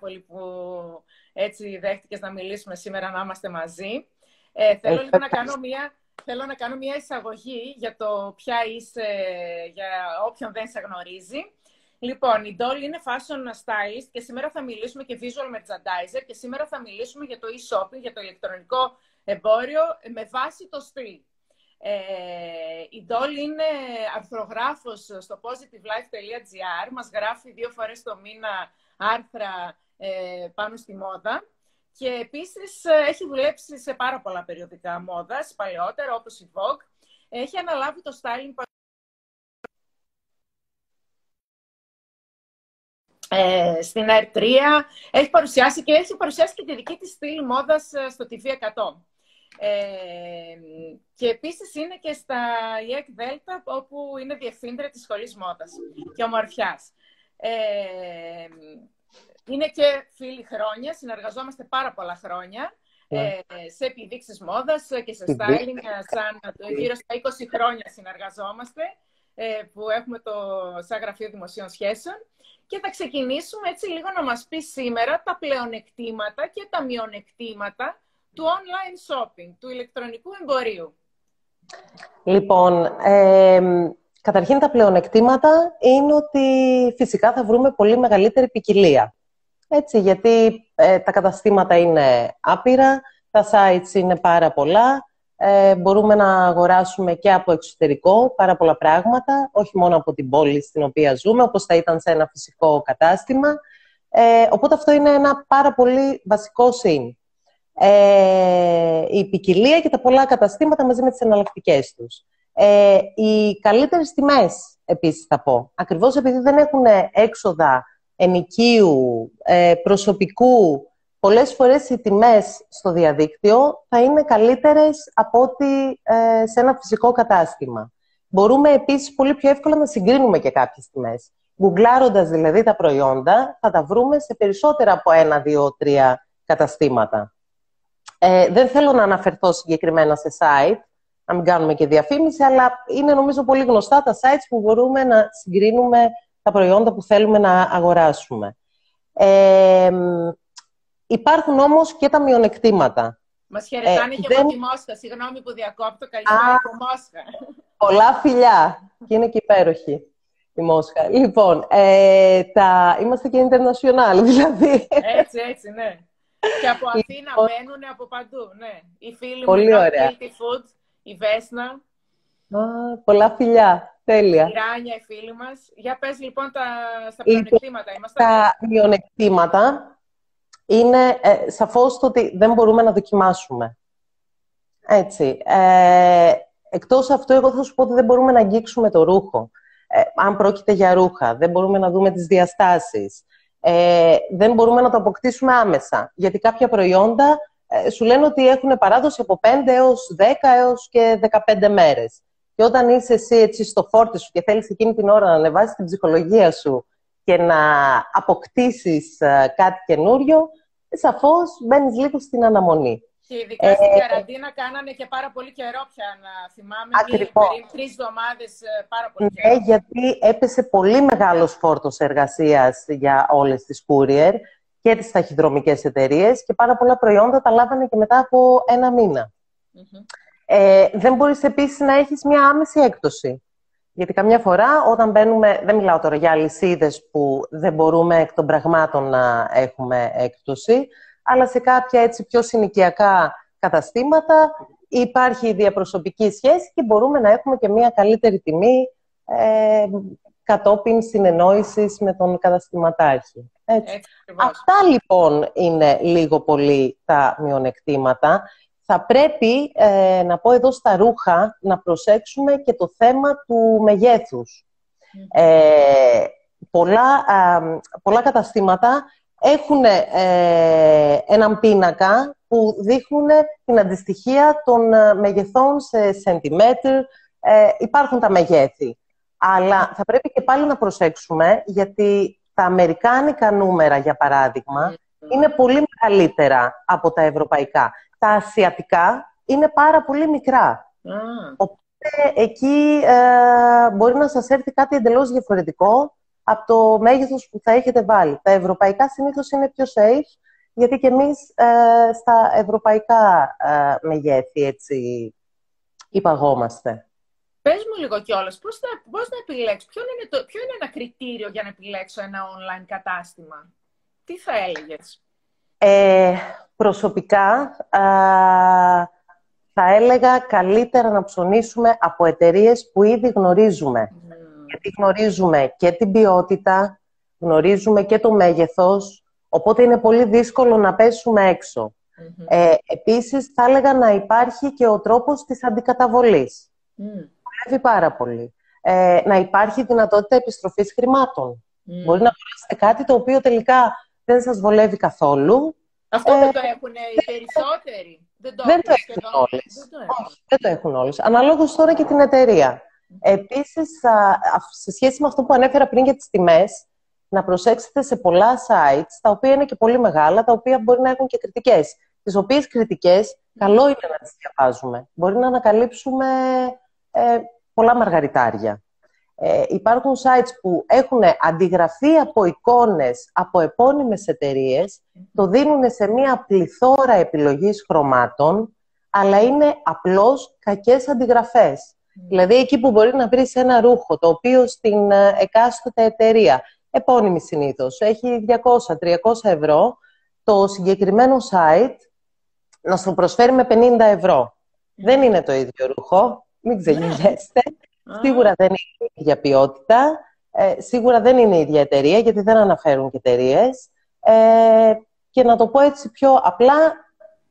πολύ που έτσι δέχτηκες να μιλήσουμε σήμερα, να είμαστε μαζί. Ε, θέλω λίγο να κάνω μια Θέλω να κάνω μια εισαγωγή για το ποια είσαι, για όποιον δεν σε γνωρίζει. Λοιπόν, η Dolly είναι fashion stylist και σήμερα θα μιλήσουμε και visual merchandiser και σήμερα θα μιλήσουμε για το e-shopping, για το ηλεκτρονικό εμπόριο με βάση το στυλ. Ε, η Dolly είναι αρθρογράφος στο positivelife.gr, μας γράφει δύο φορές το μήνα άρθρα ε, πάνω στη μόδα και επίσης ε, έχει δουλέψει σε πάρα πολλά περιοδικά μόδας, παλαιότερα όπως η Vogue. Έχει αναλάβει το styling ε, στην R3, έχει παρουσιάσει και έχει παρουσιάσει και τη δική της στήλη μόδας ε, στο TV100. Ε, και επίσης είναι και στα IEC Delta, όπου είναι διευθύντρια της σχολής μόδας και ομορφιάς. Ε, είναι και φίλοι χρόνια, συνεργαζόμαστε πάρα πολλά χρόνια ναι. ε, σε επιδείξεις μόδας και σε styling, ε, σαν γύρω στα 20 χρόνια συνεργαζόμαστε, ε, που έχουμε το σαν γραφείο δημοσίων σχέσεων. Και θα ξεκινήσουμε έτσι λίγο να μας πεις σήμερα τα πλεονεκτήματα και τα μειονεκτήματα του online shopping, του ηλεκτρονικού εμπορίου. Λοιπόν, ε, καταρχήν τα πλεονεκτήματα είναι ότι φυσικά θα βρούμε πολύ μεγαλύτερη ποικιλία. Έτσι, γιατί ε, τα καταστήματα είναι άπειρα, τα sites είναι πάρα πολλά, ε, μπορούμε να αγοράσουμε και από εξωτερικό πάρα πολλά πράγματα, όχι μόνο από την πόλη στην οποία ζούμε, όπως θα ήταν σε ένα φυσικό κατάστημα. Ε, οπότε αυτό είναι ένα πάρα πολύ βασικό συν. Ε, η ποικιλία και τα πολλά καταστήματα μαζί με τις εναλλακτικές τους. Ε, οι καλύτερες τιμές, επίσης, θα πω. Ακριβώς επειδή δεν έχουν έξοδα ενοικίου, ε, προσωπικού, πολλές φορές οι τιμές στο διαδίκτυο θα είναι καλύτερες από ότι ε, σε ένα φυσικό κατάστημα. Μπορούμε επίσης πολύ πιο εύκολα να συγκρίνουμε και κάποιες τιμές. Γκουγκλάροντας δηλαδή τα προϊόντα, θα τα βρούμε σε περισσότερα από ένα, δύο, τρία καταστήματα. Ε, δεν θέλω να αναφερθώ συγκεκριμένα σε site, να μην κάνουμε και διαφήμιση, αλλά είναι νομίζω πολύ γνωστά τα sites που μπορούμε να συγκρίνουμε τα προϊόντα που θέλουμε να αγοράσουμε. Ε, υπάρχουν όμως και τα μειονεκτήματα. Μας χαιρετάνε ε, και δεν... από τη Μόσχα. Συγγνώμη που διακόπτω. Καλησπέρα από Μόσχα. Πολλά φιλιά. Και είναι και υπέροχη η Μόσχα. Λοιπόν, ε, τα... είμαστε και international δηλαδή. Έτσι, έτσι, ναι. Και από Αθήνα λοιπόν... μένουν από παντού, ναι. Οι φίλοι Πολύ μου, ωραία. η Food, η Βέσνα. Α, πολλά φιλιά. Τέλεια. Η Ράνια, οι φίλοι μας. Για πες λοιπόν τα, στα πλεονεκτήματα. Είμαστε... Τα μειονεκτήματα είναι ε, σαφώς το ότι δεν μπορούμε να δοκιμάσουμε. Έτσι. Ε, εκτός αυτού, εγώ θα σου πω ότι δεν μπορούμε να αγγίξουμε το ρούχο. Ε, αν πρόκειται για ρούχα, δεν μπορούμε να δούμε τις διαστάσεις. Ε, δεν μπορούμε να το αποκτήσουμε άμεσα. Γιατί κάποια προϊόντα ε, σου λένε ότι έχουν παράδοση από 5 έως 10 έως και 15 μέρες. Και όταν είσαι εσύ έτσι στο φόρτι σου και θέλεις εκείνη την ώρα να ανεβάσεις την ψυχολογία σου και να αποκτήσεις ε, κάτι καινούριο, σαφώς μπαίνεις λίγο στην αναμονή. Και ειδικά ε, στην καραντίνα κάνανε και πάρα πολύ καιρό πια, να θυμάμαι, ακριβώς. τρεις εβδομάδες ε, πάρα πολύ καιρό. Ναι, γιατί έπεσε πολύ μεγάλος φόρτος εργασίας για όλες τις courier και τις ταχυδρομικές εταιρείες και πάρα πολλά προϊόντα τα λάβανε και μετά από ένα ε, δεν μπορείς επίσης να έχεις μια άμεση έκπτωση. Γιατί καμιά φορά όταν μπαίνουμε, δεν μιλάω τώρα για αλυσίδες που δεν μπορούμε εκ των πραγμάτων να έχουμε έκπτωση, αλλά σε κάποια έτσι πιο συνοικιακά καταστήματα υπάρχει η διαπροσωπική σχέση και μπορούμε να έχουμε και μια καλύτερη τιμή ε, κατόπιν συνεννόησης με τον καταστηματάρχη. Έτσι. Αυτά λοιπόν είναι λίγο πολύ τα μειονεκτήματα θα πρέπει, ε, να πω εδώ στα ρούχα, να προσέξουμε και το θέμα του μεγέθους. Ε, πολλά, πολλά καταστήματα έχουν ε, έναν πίνακα που δείχνουν την αντιστοιχεία των ε, μεγεθών σε σεντιμέτρ. Ε, υπάρχουν τα μεγέθη. Αλλά θα πρέπει και πάλι να προσέξουμε, γιατί τα αμερικάνικα νούμερα, για παράδειγμα, είναι πολύ μεγαλύτερα από τα ευρωπαϊκά τα ασιατικά είναι πάρα πολύ μικρά. Οπότε εκεί ε, μπορεί να σας έρθει κάτι εντελώς διαφορετικό από το μέγεθος που θα έχετε βάλει. Τα ευρωπαϊκά συνήθως είναι πιο safe, γιατί και εμείς ε, στα ευρωπαϊκά ε, μεγέθη έτσι υπαγόμαστε. Πες μου λίγο κιόλας, πώς να, πώς να επιλέξω, ποιο είναι, το, ποιο είναι ένα κριτήριο για να επιλέξω ένα online κατάστημα; Τι θα έλεγες; Ε, προσωπικά, θα έλεγα καλύτερα να ψωνίσουμε από εταιρείες που ήδη γνωρίζουμε. Mm. Γιατί γνωρίζουμε και την ποιότητα, γνωρίζουμε και το μέγεθος, οπότε είναι πολύ δύσκολο να πέσουμε έξω. Mm-hmm. Ε, επίσης, θα έλεγα να υπάρχει και ο τρόπος της αντικαταβολής. Mm. πάρα πολύ. Ε, να υπάρχει δυνατότητα επιστροφής χρημάτων. Μπορεί να αγοράσετε κάτι το οποίο τελικά δεν σας βολεύει καθόλου. Αυτό δεν ε, το έχουν οι περισσότεροι. Δεν το, δεν το έχουν όλες. Δεν το έχουν. δεν το έχουν όλες. Αναλόγως τώρα και την εταιρεία. Επίσης, σε σχέση με αυτό που ανέφερα πριν για τις τιμές, να προσέξετε σε πολλά sites, τα οποία είναι και πολύ μεγάλα, τα οποία μπορεί να έχουν και κριτικές. Τις οποίες κριτικές, καλό είναι να τις διαβάζουμε. Μπορεί να ανακαλύψουμε ε, πολλά μαργαριτάρια. Ε, υπάρχουν sites που έχουν αντιγραφεί από εικόνες από επώνυμες εταιρείες, το δίνουν σε μία πληθώρα επιλογής χρωμάτων, αλλά είναι απλώς κακές αντιγραφές. Δηλαδή, εκεί που μπορεί να βρεις ένα ρούχο, το οποίο στην ε, εκάστοτε εταιρεία, επώνυμη συνήθως, έχει 200-300 ευρώ, το συγκεκριμένο site να σου προσφέρει με 50 ευρώ. Δεν είναι το ίδιο ρούχο, μην ξεγελιέστε. Σίγουρα δεν είναι η ίδια ποιότητα, ε, σίγουρα δεν είναι η ίδια εταιρεία, γιατί δεν αναφέρουν και εταιρείες. Ε, και να το πω έτσι πιο απλά,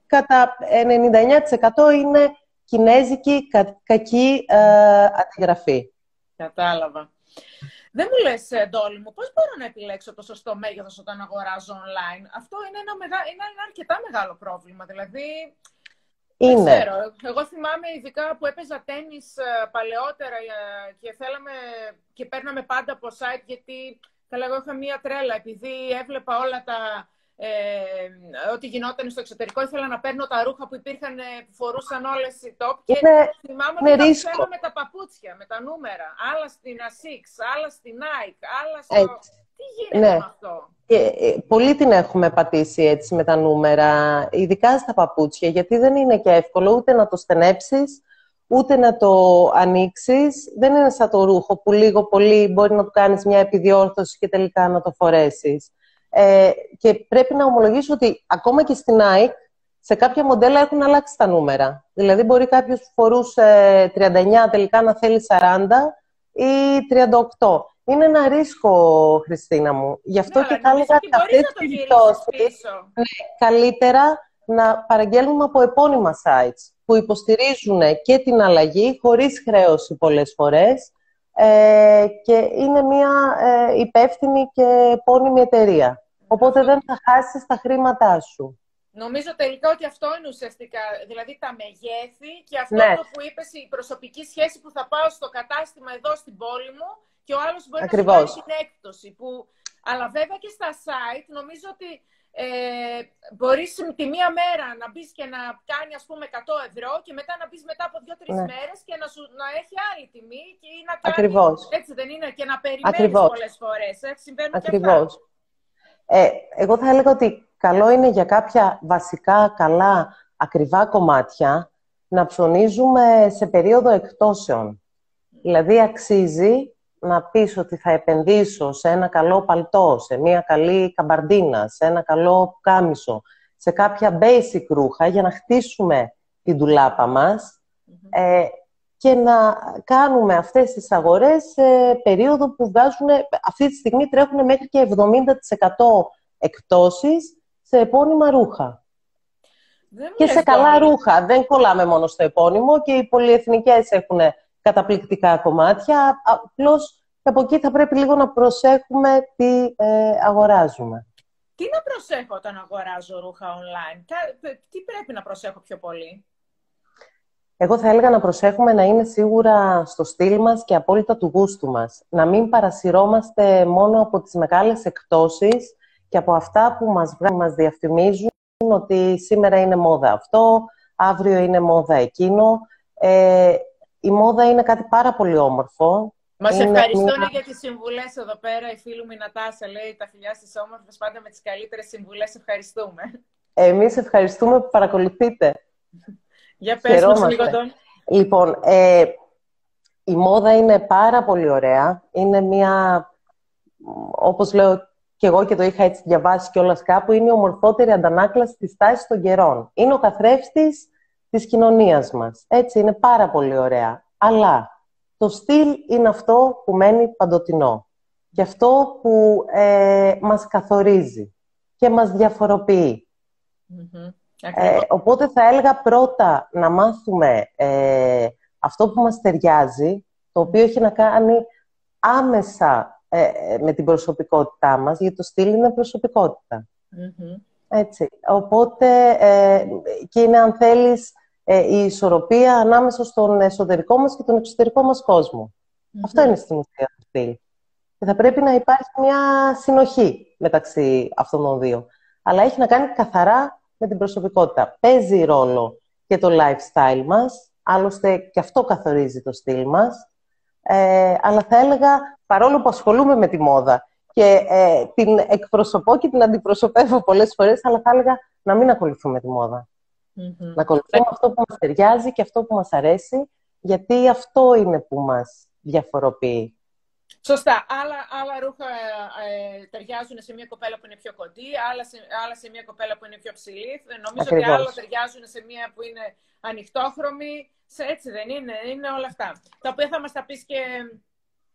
κατά 99% είναι κινέζικη κα, κακή ε, αντιγραφή. Κατάλαβα. Δεν μου λες, ε, Ντόλι μου, πώς μπορώ να επιλέξω το σωστό μέγεθος όταν αγοράζω online; Αυτό είναι ένα, μεγα... είναι ένα αρκετά μεγάλο πρόβλημα. Δηλαδή, είναι. Δεν ξέρω. Εγώ θυμάμαι ειδικά που έπαιζα τέννις ε, παλαιότερα ε, και θέλαμε και παίρναμε πάντα από site γιατί καλά εγώ είχα μία τρέλα επειδή έβλεπα όλα τα ε, ό,τι γινόταν στο εξωτερικό ήθελα να παίρνω τα ρούχα που υπήρχαν ε, που φορούσαν όλες οι top και είναι, θυμάμαι ότι τα με τα παπούτσια, με τα νούμερα άλλα στην ASICS, άλλα στην Nike, άλλα στο... Έτσι. Τι γίνεται ναι. με αυτό; Και, ε, πολύ την έχουμε πατήσει έτσι με τα νούμερα, ειδικά στα παπούτσια, γιατί δεν είναι και εύκολο ούτε να το στενέψεις, ούτε να το ανοίξεις. Δεν είναι σαν το ρούχο που λίγο πολύ μπορεί να του κάνεις μια επιδιόρθωση και τελικά να το φορέσεις. Ε, και πρέπει να ομολογήσω ότι ακόμα και στην Nike, σε κάποια μοντέλα έχουν αλλάξει τα νούμερα. Δηλαδή μπορεί κάποιος που φορούσε 39 τελικά να θέλει 40 ή 38 είναι ένα ρίσκο, Χριστίνα μου. Γι' αυτό ναι, και θα έλεγα σε αυτέ τι περιπτώσει καλύτερα να παραγγέλνουμε από επώνυμα sites που υποστηρίζουν και την αλλαγή χωρίς χρέωση πολλές φορές ε, και είναι μια ε, υπεύθυνη και επώνυμη εταιρεία. Οπότε δεν θα χάσεις τα χρήματά σου. Νομίζω τελικά ότι αυτό είναι ουσιαστικά, δηλαδή τα μεγέθη και αυτό ναι. που είπες η προσωπική σχέση που θα πάω στο κατάστημα εδώ στην πόλη μου και ο άλλος μπορεί Ακριβώς. να σου κάνει την έκπτωση. Που... Αλλά βέβαια και στα site νομίζω ότι ε, μπορείς τη μία μέρα να μπεις και να κάνει ας πούμε 100 ευρώ και μετά να μπεις μετά από 2-3 ναι. μέρες και να, σου, να έχει άλλη τιμή και να κάνει, Ακριβώς. έτσι δεν είναι, και να περιμένεις πολλέ πολλές φορές. Έτσι συμβαίνουν Ακριβώς. και αυτά. Ε, εγώ θα έλεγα ότι καλό είναι για κάποια βασικά, καλά, ακριβά κομμάτια να ψωνίζουμε σε περίοδο εκτόσεων. Δηλαδή αξίζει να πεις ότι θα επενδύσω σε ένα καλό παλτό, σε μια καλή καμπαρντίνα, σε ένα καλό κάμισο, σε κάποια basic ρούχα για να χτίσουμε την τουλάπα μας ε, και να κάνουμε αυτές τις αγορές σε περίοδο που βγάζουν, αυτή τη στιγμή τρέχουν μέχρι και 70% εκπτώσεις σε επώνυμα ρούχα. και σε καλά ρούχα. Δεν κολλάμε μόνο στο επώνυμο και οι πολυεθνικές έχουν καταπληκτικά κομμάτια. Απλώς από εκεί θα πρέπει λίγο να προσέχουμε τι ε, αγοράζουμε. Τι να προσέχω όταν αγοράζω ρούχα online, τι πρέπει να προσέχω πιο πολύ; Εγώ θα έλεγα να προσέχουμε να είναι σίγουρα στο στυλ μας και απόλυτα του γούστου μας. Να μην παρασυρώμαστε μόνο από τις μεγάλες εκτόσεις και από αυτά που μας, μας διαφημίζουν ότι σήμερα είναι μόδα αυτό, αύριο είναι μόδα εκείνο. Ε, η μόδα είναι κάτι πάρα πολύ όμορφο Μας ευχαριστούν για τις συμβουλές εδώ πέρα. Η φίλη μου η Νατάσα λέει τα φιλιά στις όμορφες πάντα με τις καλύτερες συμβουλές. Ευχαριστούμε. Εμείς ευχαριστούμε που παρακολουθείτε. Για πες μας λίγο τον. Λοιπόν, ε, η μόδα είναι πάρα πολύ ωραία. Είναι μια, όπως λέω και εγώ και το είχα έτσι διαβάσει κιόλας κάπου, είναι η ομορφότερη αντανάκλαση της τάσης των καιρών. Είναι ο καθρέφτης της κοινωνίας μας. Έτσι, είναι πάρα πολύ ωραία. Αλλά το στυλ είναι αυτό που μένει παντοτινό. Και αυτό που ε, μας καθορίζει και μας διαφοροποιει Ε, οπότε θα έλεγα πρώτα να μάθουμε ε, αυτό που μας ταιριάζει, το οποίο έχει να κάνει άμεσα ε, με την προσωπικότητά μας, γιατί το στυλ είναι Έτσι. Οπότε, ε, και είναι, αν θέλεις, ε, η ισορροπία ανάμεσα στον εσωτερικό μας και τον εξωτερικό μας κοσμο Αυτό είναι στην ουσία του στυλ. Και θα πρέπει να υπάρχει μια συνοχή μεταξύ αυτών των δύο. Αλλά έχει να κάνει καθαρά με την προσωπικότητα. Παίζει ρόλο και το lifestyle μας, άλλωστε και αυτό καθορίζει το στυλ μας. Ε, αλλά θα έλεγα, παρόλο που ασχολούμαι με τη μόδα και ε, την εκπροσωπώ και την αντιπροσωπεύω πολλές φορές, αλλά θα έλεγα να μην ακολουθούμε τη μόδα. Mm-hmm. Να ακολουθούμε αυτό που μας ταιριάζει και αυτό που μας αρέσει, γιατί αυτό είναι που μας διαφοροποιεί. Σωστά. Άλλα, άλλα ρούχα ε, ταιριάζουν σε μια κοπέλα που είναι πιο κοντή, άλλα σε, άλλα σε μια κοπέλα που είναι πιο ψηλή. Νομίζω ότι άλλα ταιριάζουν σε μια που είναι ανοιχτόχρωμη. Σε, έτσι δεν είναι, είναι όλα αυτά. Τα οποία θα μας τα πεις και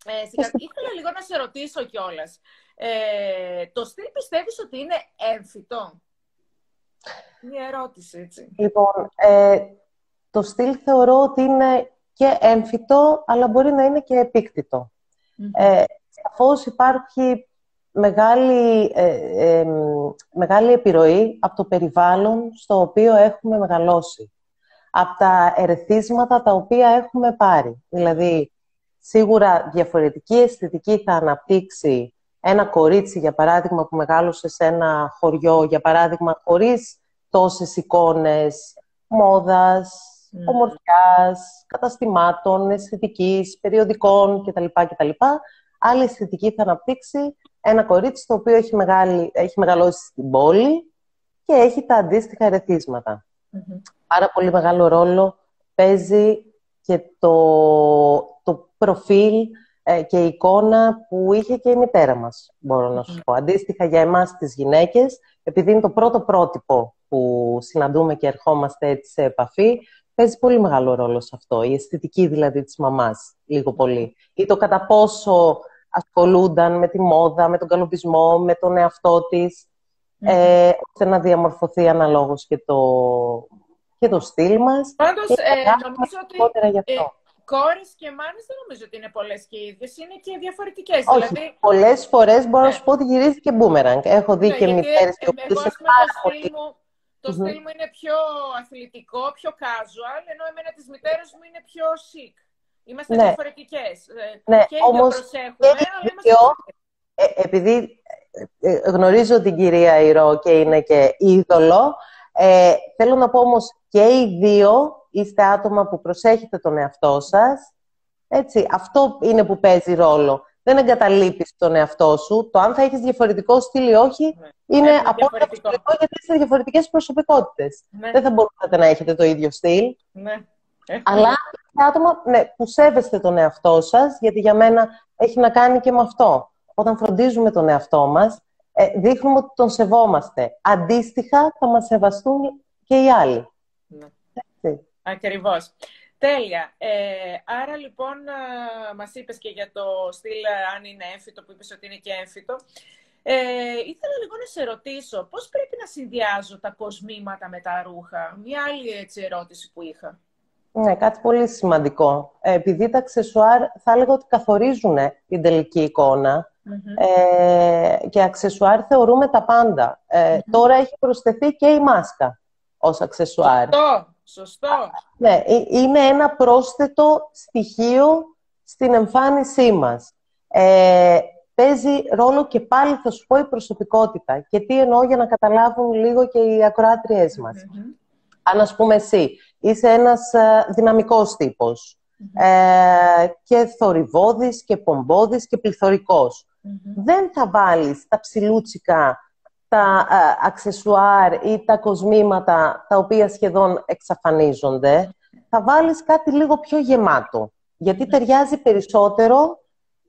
ε, Ήθελα λίγο να σε ρωτήσω κιόλας. Ε, το στυλ πιστεύεις ότι είναι έμφυτο; Μια ερώτηση, έτσι. Λοιπόν, ε, το στυλ θεωρώ ότι είναι και έμφυτο, αλλά μπορεί να είναι και επίκτητο. Ε, σαφώς υπάρχει μεγάλη, ε, μεγάλη επιρροή από το περιβάλλον στο οποίο έχουμε μεγαλώσει. Από τα ερεθίσματα τα οποία έχουμε πάρει. Δηλαδή, σίγουρα διαφορετική αισθητική θα αναπτύξει ένα κορίτσι, για παράδειγμα, που μεγάλωσε σε ένα χωριό, για παράδειγμα, χωρίς τόσες εικόνες μόδας, mm. ομορφιάς, καταστημάτων, αισθητικής, περιοδικών κτλ. κτλ. Άλλη αισθητική θα αναπτύξει ένα κορίτσι το οποίο έχει, μεγάλη, έχει μεγαλώσει στην πόλη και έχει τα αντίστοιχα ερεθίσματα. Mm-hmm. Άρα πολύ μεγάλο ρόλο παίζει και το, το προφίλ ε, και η εικόνα που είχε και η μητέρα μας, μπορώ να σου πω. Αντίστοιχα για εμάς τις γυναίκες, επειδή είναι το πρώτο πρότυπο που συναντούμε και ερχόμαστε έτσι σε επαφή, παίζει πολύ μεγάλο ρόλο σε αυτό. Η αισθητική δηλαδή της μαμάς, λίγο πολύ. Ή το κατά πόσο ασχολούνταν με τη μόδα, με τον καλοπισμό, με τον εαυτό της, ε, ώστε να διαμορφωθεί αναλόγως και το, και το στυλ μας. Πάντως, ε, νομίζω ότι γι αυτό. Ε, κόρες και μάνες δεν νομίζω ότι είναι πολλές και ίδιες, είναι και διαφορετικές. Όχι, δηλαδή... πολλές φορές μπορώ να σου ναι. πω ότι γυρίζει και μπούμεραγκ. Έχω δει ναι, και μητέρες και οποίες είναι πάρα πολύ... Το mm-hmm. στυλ μου είναι πιο αθλητικό, πιο casual, ενώ εμένα τις μητέρες μου είναι πιο chic. Είμαστε ναι. διαφορετικές. Ε, ναι, και όμως προσέχουμε, και αλλά είμαστε ε, επειδή ε, ε, γνωρίζω την κυρία Ηρώ και είναι και είδωλο, ε, θέλω να πω όμως και οι δύο είστε άτομα που προσέχετε τον εαυτό σας. Έτσι, αυτό είναι που παίζει ρόλο δεν εγκαταλείπεις τον εαυτό σου. Το αν θα έχεις διαφορετικό στυλ ή όχι ναι. είναι απόλυτα διαφορετικό γιατί είστε διαφορετικές προσωπικότητες. Ναι. Δεν θα μπορούσατε να έχετε το ίδιο στυλ. Ναι. Αλλά είναι άτομα ναι, που σέβεστε τον εαυτό σας, γιατί για μένα έχει να κάνει και με αυτό. Όταν φροντίζουμε τον εαυτό μας, ε, δείχνουμε ότι τον σεβόμαστε. Αντίστοιχα θα μας σεβαστούν και οι άλλοι. Ναι. Ακριβώς. Τέλεια. Ε, άρα λοιπόν μας είπες και για το στυλ αν είναι έμφυτο που είπες ότι είναι και έμφυτο. Ε, ήθελα λίγο να σε ρωτήσω πώς πρέπει να συνδυάζω τα κοσμήματα με τα ρούχα; Μια άλλη έτσι, ερώτηση που είχα. Ναι, κάτι πολύ σημαντικό. Ε, επειδή τα αξεσουάρ θα έλεγα ότι καθορίζουν την τελική ε, και αξεσουάρ θεωρούμε τα πάντα. Ε, Τώρα έχει προσθεθεί και η μάσκα ως αξεσουάρ. Σωστό. Ναι, ε, είναι ένα πρόσθετο στοιχείο στην εμφάνισή μας. Ε, παίζει ρόλο και πάλι θα σου πω η προσωπικότητα. Και τι εννοώ για να καταλάβουν λίγο και οι ακροάτριές μας. Αν ας πούμε εσύ είσαι ένας ε, δυναμικός τύπος, ε, και θορυβόδης και πομπόδης και πληθωρικος Δεν θα βάλεις τα ψηλούτσικα, τα ε, αξεσουάρ ή τα κοσμήματα τα οποία σχεδόν εξαφανίζονται. Θα βάλεις κάτι λίγο πιο γεμάτο, γιατί ταιριάζει περισσότερο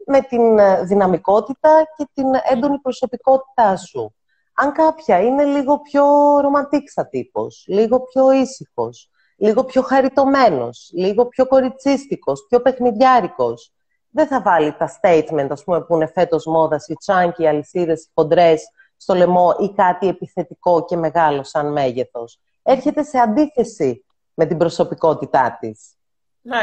με την ε, δυναμικότητα και την έντονη προσωπικότητά σου. Αν κάποια είναι λίγο πιο ρομαντίξα τύπος, λίγο πιο ήσυχος, λίγο πιο χαριτωμένος, λίγο πιο κοριτσίστικος, πιο παιχνιδιάρικος, δεν θα βάλει τα statement, ας πούμε, που είναι φέτος μόδας, οι τσάνκι, οι αλυσίδες, οι χοντρές στο λαιμό ή κάτι επιθετικό και μεγάλο σαν μέγεθος. Έρχεται σε αντίθεση με την προσωπικότητά της.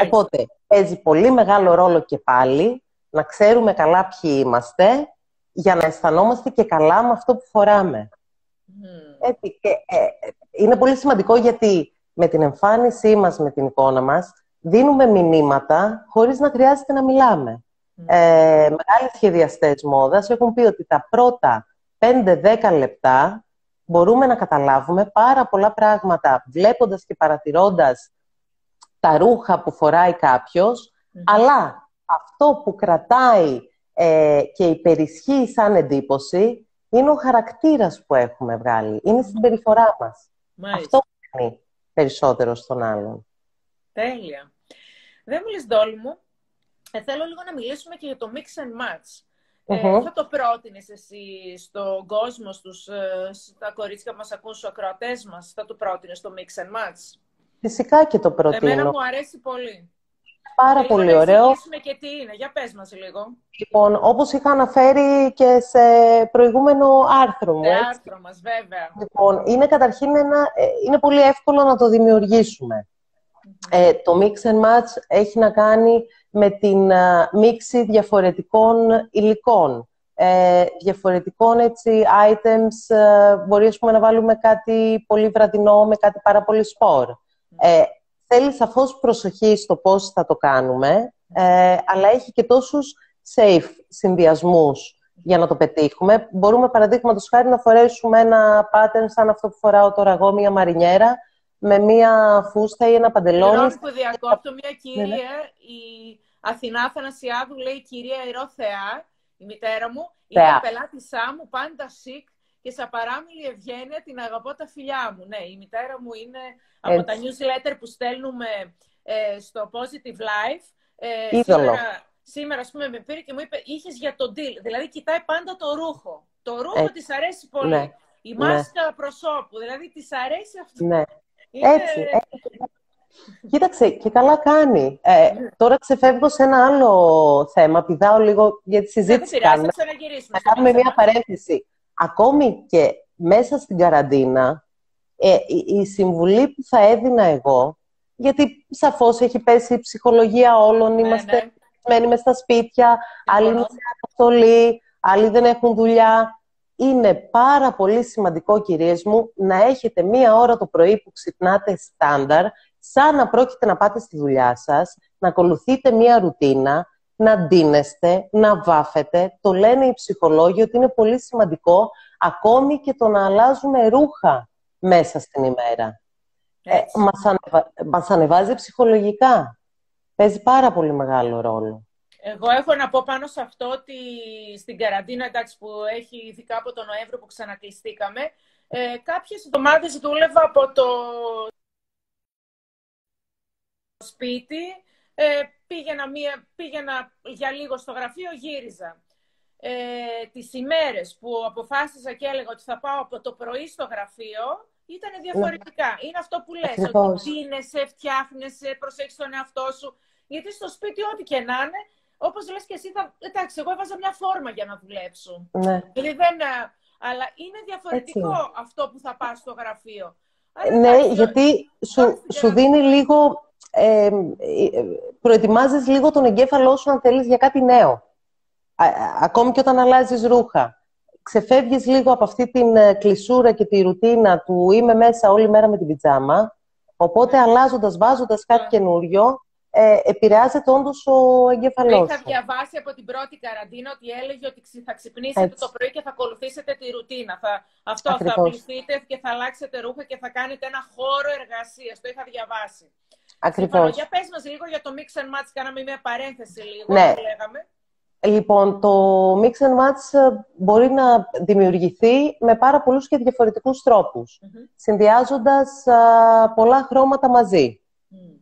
Οπότε, παίζει πολύ μεγάλο ρόλο και πάλι να ξέρουμε καλά ποιοι είμαστε για να αισθανόμαστε και καλά με αυτό που φοράμε. Έτσι, και, ε, είναι πολύ σημαντικό γιατί με την εμφάνισή μας, με την εικόνα μας, δίνουμε μηνύματα χωρίς να χρειάζεται να μιλάμε. Ε, μεγάλοι σχεδιαστές μόδας έχουν πει ότι τα πρώτα 5-10 λεπτά μπορούμε να καταλάβουμε πάρα πολλά πράγματα βλέποντας και παρατηρώντας τα ρούχα που φοράει αλλά αυτό που κρατάει ε, και υπερισχύει σαν εντύπωση είναι ο χαρακτήρας που έχουμε βγάλει. Είναι η συμπεριφορά μας. Αυτό κάνει περισσότερο στον άλλον. Τέλεια. Δεν μιλείς δόλου μου. Ε, θέλω λίγο να μιλήσουμε και για το mix and match. Ε, θα το πρότεινες εσύ στον κόσμο, στους, ε, στα κορίτσια που μας ακούν, στους ακροατές μας, θα το πρότεινες το mix and match; Φυσικά και το προτείνω. Εμένα μου αρέσει πολύ. Πάρα πολύ ωραίο. Να και τι είναι; Για πες μας λίγο. Λοιπόν, όπως είχα αναφέρει και σε προηγούμενο άρθρο μου. Σε άρθρο μας, βέβαια. Λοιπόν, είναι καταρχήν ένα, ε, είναι πολύ εύκολο να το δημιουργήσουμε. Ε, το mix and match έχει να κάνει με την uh, μίξη διαφορετικών υλικών. Ε, διαφορετικών έτσι, items, ε, μπορεί ας πούμε, να βάλουμε κάτι πολύ βραδινό με κάτι πάρα πολύ σπορ. Ε, θέλει σαφώς προσοχή στο πώς θα το κάνουμε, ε, αλλά έχει και τόσους safe συνδυασμούς για να το πετύχουμε. Μπορούμε, παραδείγματος χάρη, να φορέσουμε ένα pattern σαν αυτό που φοράω τώρα εγώ, μια μαρινιέρα, με μια φούστα ή ένα παντελόνι. Συγγνώμη που διακόπτω, μια κυρία, ναι, ναι. η Αθηνά Θανασιάδου, λέει κυρία Θεά, η μητέρα μου, είναι πελάτησά μου, πάντα σικ και σε παράμιλη ευγένεια την αγαπώ τα φιλιά μου. Ναι, η μητέρα μου είναι από τα newsletter που στέλνουμε ε, στο Positive Life. Ε, σήμερα, σήμερα, ας πούμε, με πήρε και μου είπε, είχες για το deal. Δηλαδή, κοιτάει πάντα το ρούχο. Το ρούχο της αρέσει πολύ. Ναι. Η ναι. μάσκα προσώπου, δηλαδή της αρέσει αυτό. Ναι. Έτσι, έτσι. Κοίταξε, και καλά κάνει. Ε, ναι. τώρα ξεφεύγω σε ένα άλλο θέμα. Πηδάω λίγο για τη συζήτηση. Δεν κάνουμε. Θα κάνουμε μια παρένθεση. Ακόμη και μέσα στην καραντίνα, ε, η, συμβουλή που θα έδινα εγώ, γιατί σαφώς έχει πέσει η ψυχολογία όλων, ναι, είμαστε μένει μες στα σπίτια, άλλοι είναι σε αναστολή, άλλοι δεν έχουν δουλειά. Είναι πάρα πολύ σημαντικό, κυρίες μου, να έχετε μία ώρα το πρωί που ξυπνάτε στάνταρ, σαν να πρόκειται να πάτε στη δουλειά σας, να ακολουθείτε μία ρουτίνα, να ντύνεστε, να βάφετε. Το λένε οι ψυχολόγοι ότι είναι πολύ σημαντικό ακόμη και το να αλλάζουμε ρούχα μέσα στην ημέρα. Ε, μας, ανεβα... μας ανεβάζει ψυχολογικά. Παίζει πάρα πολύ μεγάλο ρόλο. Εγώ έχω να πω πάνω σε αυτό ότι στην καραντίνα εντάξει, που έχει ειδικά από τον Νοέμβριο που ξανακλειστήκαμε, ε, κάποιες εβδομάδες δούλευα από το σπίτι ε, πήγαινα, μία, πήγαινα για λίγο στο γραφείο, γύριζα. Ε, τις ημέρες που αποφάσισα και έλεγα ότι θα πάω από το πρωί στο γραφείο, ήταν διαφορετικά. Ναι. Είναι αυτό που λες, ότι δίνεσαι, φτιάχνεσαι, προσέχεις τον εαυτό σου. Γιατί στο σπίτι ό,τι και να είναι, όπως λες και εσύ, θα... εντάξει, εγώ έβαζα μια φόρμα για να δουλέψω. Ναι. Δηλαδή δεν... Αλλά είναι διαφορετικό αυτό που θα πας στο γραφείο. ναι, γιατί σου, σου δίνει λίγο ε, προετοιμάζεις λίγο τον εγκέφαλό σου αν θέλεις για κάτι νέο. ακόμη και όταν αλλάζεις ρούχα. Ξεφεύγεις λίγο από αυτή την ε, κλεισούρα και τη ρουτίνα του είμαι μέσα όλη μέρα με την πιτζάμα. Οπότε αλλάζοντας, βάζοντας κάτι ναι. καινούριο, ε, επηρεάζεται όντως ο εγκέφαλός Είχα διαβάσει από την πρώτη καραντίνα ότι έλεγε ότι θα ξυπνήσετε το πρωί και θα ακολουθήσετε τη ρουτίνα. Θα, αυτό Ακριβώς. θα πληθείτε και θα αλλάξετε ρούχα και θα κάνετε ένα χώρο εργασίας. Το είχα διαβάσει. Ακριβώς. Για πες μας λίγο για το mix and match, κάναμε μια παρένθεση λίγο, ναι. λέγαμε. Λοιπόν, το mix and match ε, μπορεί να δημιουργηθεί με πάρα πολλούς και διαφορετικούς τρόπους, συνδυάζοντας πολλά χρώματα μαζί,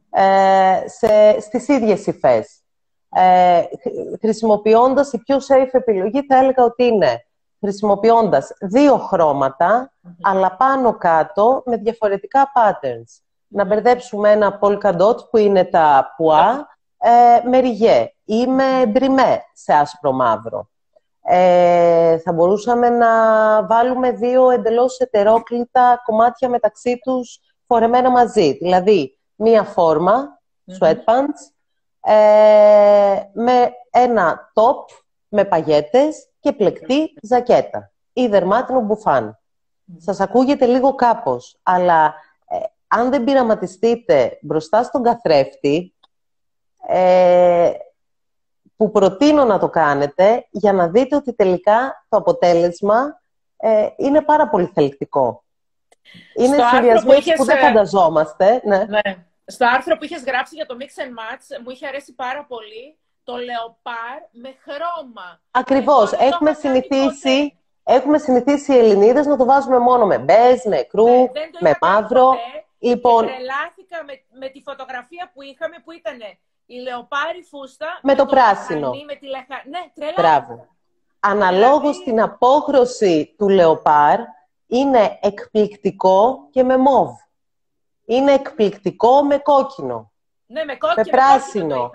ε, σε, στις ίδιες υφές. Ε, χρησιμοποιώντας η πιο safe επιλογή, θα έλεγα ότι είναι χρησιμοποιώντας δύο αλλά πάνω κάτω με διαφορετικά patterns. Να μπερδέψουμε ένα polka dot που είναι τα πουά ε, με ριγέ ή με μπριμέ σε άσπρο μαύρο. Ε, θα μπορούσαμε να βάλουμε δύο εντελώς ετερόκλητα κομμάτια μεταξύ τους φορεμένα μαζί. Δηλαδή, μία φόρμα, sweatpants, ε, με ένα top με παγέτες και πλεκτή ζακέτα ή δερμάτινο μπουφάν. Σας ακούγεται λίγο κάπως, αλλά ε, αν δεν πειραματιστείτε μπροστά στον καθρέφτη, ε, που προτείνω να το κάνετε για να δείτε ότι τελικά το αποτέλεσμα ε, είναι πάρα πολύ θελκτικό. Είναι συνδυασμός που δεν φανταζόμαστε. Ναι. ναι. Στο άρθρο που είχες γράψει για το Mix and Match μου είχε αρέσει πάρα πολύ το λεοπάρ με χρώμα. Ακριβώς. έχουμε συνηθίσει, έχουμε συνηθίσει οι Ελληνίδες να το βάζουμε μόνο με μπέζ, με κρού, ναι, με μαύρο. Ποτέ. Λοιπόν, τρελάθηκα με, με τη φωτογραφία που είχαμε που ήταν η λεοπάρη φούστα με, το, πράσινο. με τη λεχα... Ναι, τρελάθηκα. Αναλόγως δηλαδή... την απόχρωση του λεοπάρ είναι εκπληκτικό και με μόβ. Είναι εκπληκτικό με κόκκινο. Ναι, με κόκκινο. Με πράσινο.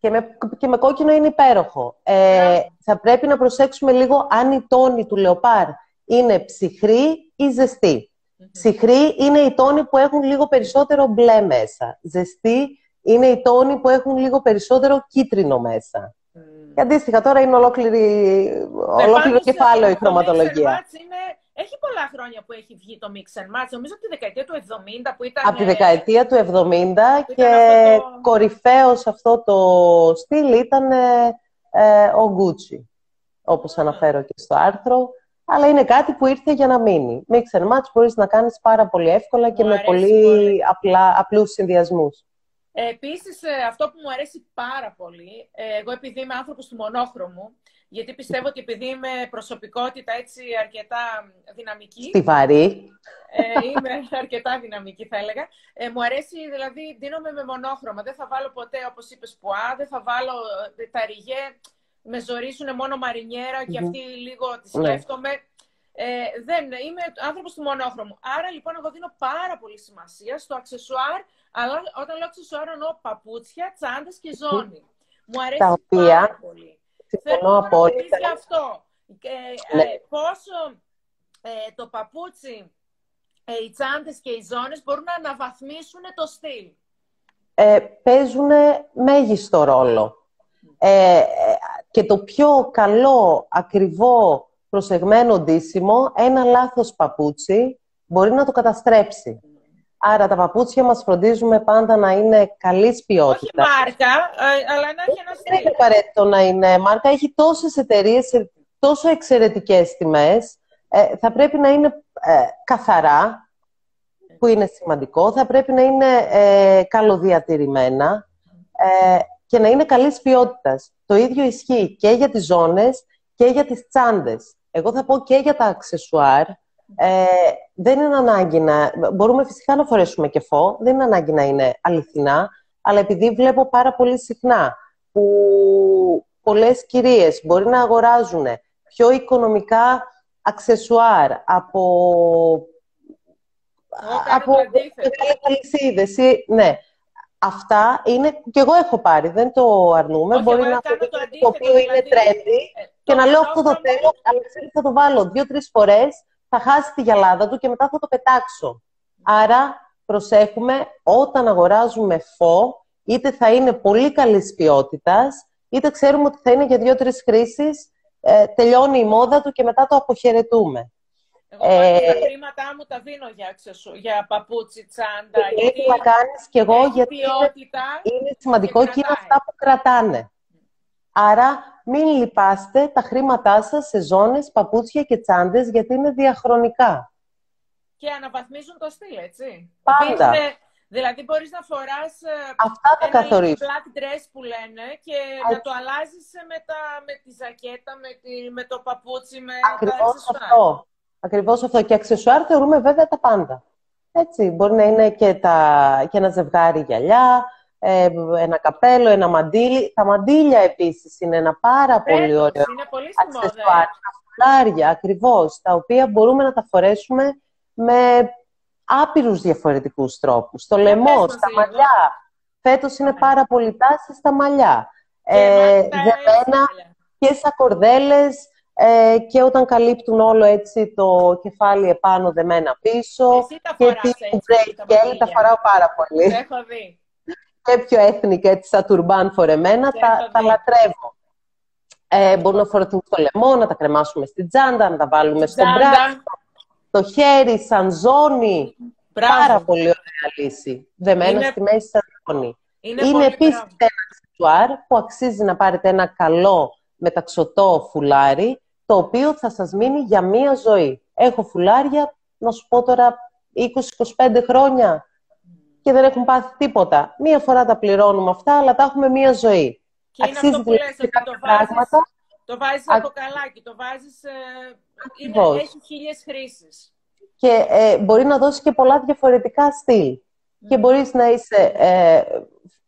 Και με, και με κόκκινο είναι υπέροχο. Ε, θα πρέπει να προσέξουμε λίγο αν η τόνη του λεοπάρ είναι ψυχρή ή ζεστή. Mm-hmm. Ψυχρή είναι οι τόνοι που έχουν λίγο περισσότερο μπλε μέσα. Ζεστή είναι οι τόνοι που έχουν λίγο περισσότερο κίτρινο μέσα. Mm. Και αντίστοιχα τώρα είναι ολόκληρη, ναι, ολόκληρο κεφάλαιο η χρωματολογία. Είναι έχει πολλά χρόνια που έχει βγει το Mix and Match. Νομίζω από τη δεκαετία του 70 που ήταν... Από τη δεκαετία του 70 και αυτό το... κορυφαίος αυτό το στυλ ήταν ε, ο Gucci, όπως αναφέρω και στο άρθρο. Αλλά είναι κάτι που ήρθε για να μείνει. Mix and Match μπορείς να κάνεις πάρα πολύ εύκολα και με πολύ απλά, απλούς συνδυασμούς. Ε, επίσης, ε, αυτό που μου αρέσει πάρα πολύ, ε, εγώ επειδή είμαι άνθρωπος του μονόχρωμου, γιατί πιστεύω ότι επειδή είμαι προσωπικότητα έτσι αρκετά δυναμική. Στιβαρή. Ε, είμαι αρκετά δυναμική, θα έλεγα. Ε, μου αρέσει, δηλαδή, δίνομαι με μονόχρωμα. Δεν θα βάλω ποτέ, όπως είπες, πουά, δεν θα βάλω ε, τα ριγέ. Με ζορίσουν μόνο μαρινιέρα και αυτή λίγο τη ναι. σκέφτομαι. Ε, δεν, είμαι άνθρωπος του μονόχρωμου. Άρα λοιπόν εγώ δίνω πάρα πολύ σημασία στο αξεσουάρ, αλλά όταν λέω αξεσουάρ εννοώ παπούτσια, τσάντες και ζώνη. Μου αρέσει πάρα πολύ. Συμφωνώ απόλυτα. Θέλω αυτό. Ε, ναι. πόσο ε, το παπούτσι, ε, οι τσάντες και οι ζώνες μπορούν να αναβαθμίσουν το στυλ; Ε, παίζουν μέγιστο ρόλο. Ε, και το πιο καλό, ακριβό, προσεγμένο ντύσιμο, ένα λάθος παπούτσι μπορεί να το καταστρέψει. Άρα τα παπούτσια μας φροντίζουμε πάντα να είναι καλής ποιότητας. Όχι μάρκα, ε, αλλά να έχει ένα στυλ. Δεν είναι απαραίτητο να είναι μάρκα. Έχει τόσες εταιρείες σε τόσο εξαιρετικές τιμές. Ε, θα πρέπει να είναι ε, καθαρά, που είναι σημαντικό. Θα πρέπει να είναι ε, καλοδιατηρημένα ε, και να είναι καλής ποιότητας. Το ίδιο ισχύει και για τις ζώνες και για τις τσάντες. Εγώ θα πω και για τα αξεσουάρ, ε, δεν είναι ανάγκη να... Μπορούμε φυσικά να φορέσουμε και φω, δεν είναι ανάγκη να είναι αληθινά, αλλά επειδή βλέπω πάρα πολύ συχνά που πολλές κυρίες μπορεί να αγοράζουν πιο οικονομικά αξεσουάρ από, από αλυσίδες. Ναι. Αυτά είναι, και εγώ έχω πάρει, δεν το αρνούμε. Όχι, μπορεί να το, το, το οποίο είναι δηλαδή, trendy ε, και να λέω αυτό το θέλω, αλλά θα το βάλω δύο-τρεις φορές θα χάσει τη γυαλάδα του και μετά θα το πετάξω. Άρα προσέχουμε όταν αγοράζουμε φω, είτε θα είναι πολύ καλής ποιότητας, είτε ξέρουμε ότι θα είναι για δύο-τρεις χρήσεις, ε, τελειώνει η μόδα του και μετά το αποχαιρετούμε. Εγώ ε, τα χρήματά μου τα δίνω για, αξεσου, για παπούτσι, τσάντα. Γιατί να κάνεις και εγώ, γιατί είναι, είναι σημαντικό και, είναι αυτά που κρατάνε. Άρα μην λυπάστε τα χρήματά σας σε ζώνες, παπούτσια και τσάντες, γιατί είναι διαχρονικά. Και αναβαθμίζουν το στυλ, έτσι. Πάντα. Δηλαδή μπορείς να φοράς ε, Αυτά θα ένα καθορίσουν. black dress που λένε και να το αλλάζεις με, τα, με τη ζακέτα, με, τη, με το παπούτσι, με Ακριβώς τα αξεσουάρ. αυτό. Ακριβώς αυτό. Και αξεσουάρ θεωρούμε βέβαια τα πάντα. Έτσι, μπορεί να είναι και, τα, και ένα ζευγάρι γυαλιά, ε, ένα καπέλο, ένα μαντίλι. Τα μαντίλια επίσης είναι ένα πάρα πολύ Φέτος, ωραίο Είναι πολύ στη μόδα. αξεσουάρ. ε. Τα φουλάρια, ακριβώς, τα οποία μπορούμε να τα φορέσουμε με άπειρους διαφορετικούς τρόπους. Στο λαιμό, πες μας στα λίγο. μαλλιά. Φέτος είναι πάρα πολύ τάση στα μαλλιά. Και Ε, μάλιστα δεμένα έτσι, και σαν κορδέλες ε, και όταν καλύπτουν όλο έτσι το κεφάλι επάνω δεμένα πίσω Εσύ τα και φοράς τύπου έτσι, break τα gel, τα μαντίλια. φοράω πάρα Το πολύ. έχω δει. Και πιο έθνικα έτσι σαν τουρμπάν φορεμένα, Το τα, έχω τα δει. λατρεύω. Ε, μπορούν να φορεθούν στο λαιμό, να τα κρεμάσουμε στην τσάντα, να τα βάλουμε στο Τσάντα. μπράτο, το χέρι, σαν ζώνη. Μπράβο. Πάρα πολύ ωραία λύση. Δεμένα Είναι- στη μέση σαν ζώνη. Είναι, Είναι πολύ επίσης μπράβο. ένα αξεσουάρ που αξίζει να πάρετε ένα καλό μεταξωτό φουλάρι, το οποίο θα σας μείνει για μία ζωή. Έχω φουλάρια, να σου πω τώρα, 20-25 χρόνια και δεν έχουν πάθει τίποτα. Μία φορά τα πληρώνουμε αυτά, αλλά τα έχουμε μία ζωή. Και είναι Αξίζει αυτό που δηλαδή λες, σε ότι το κάποια βάζεις, πράγματα. το βάζεις Α- από καλάκι, το βάζεις... Ε, είναι, Ακριβώς. έχει χίλιες χρήσεις. Και ε, μπορεί να δώσει και πολλά διαφορετικά στυλ. Και μπορείς να είσαι, ε,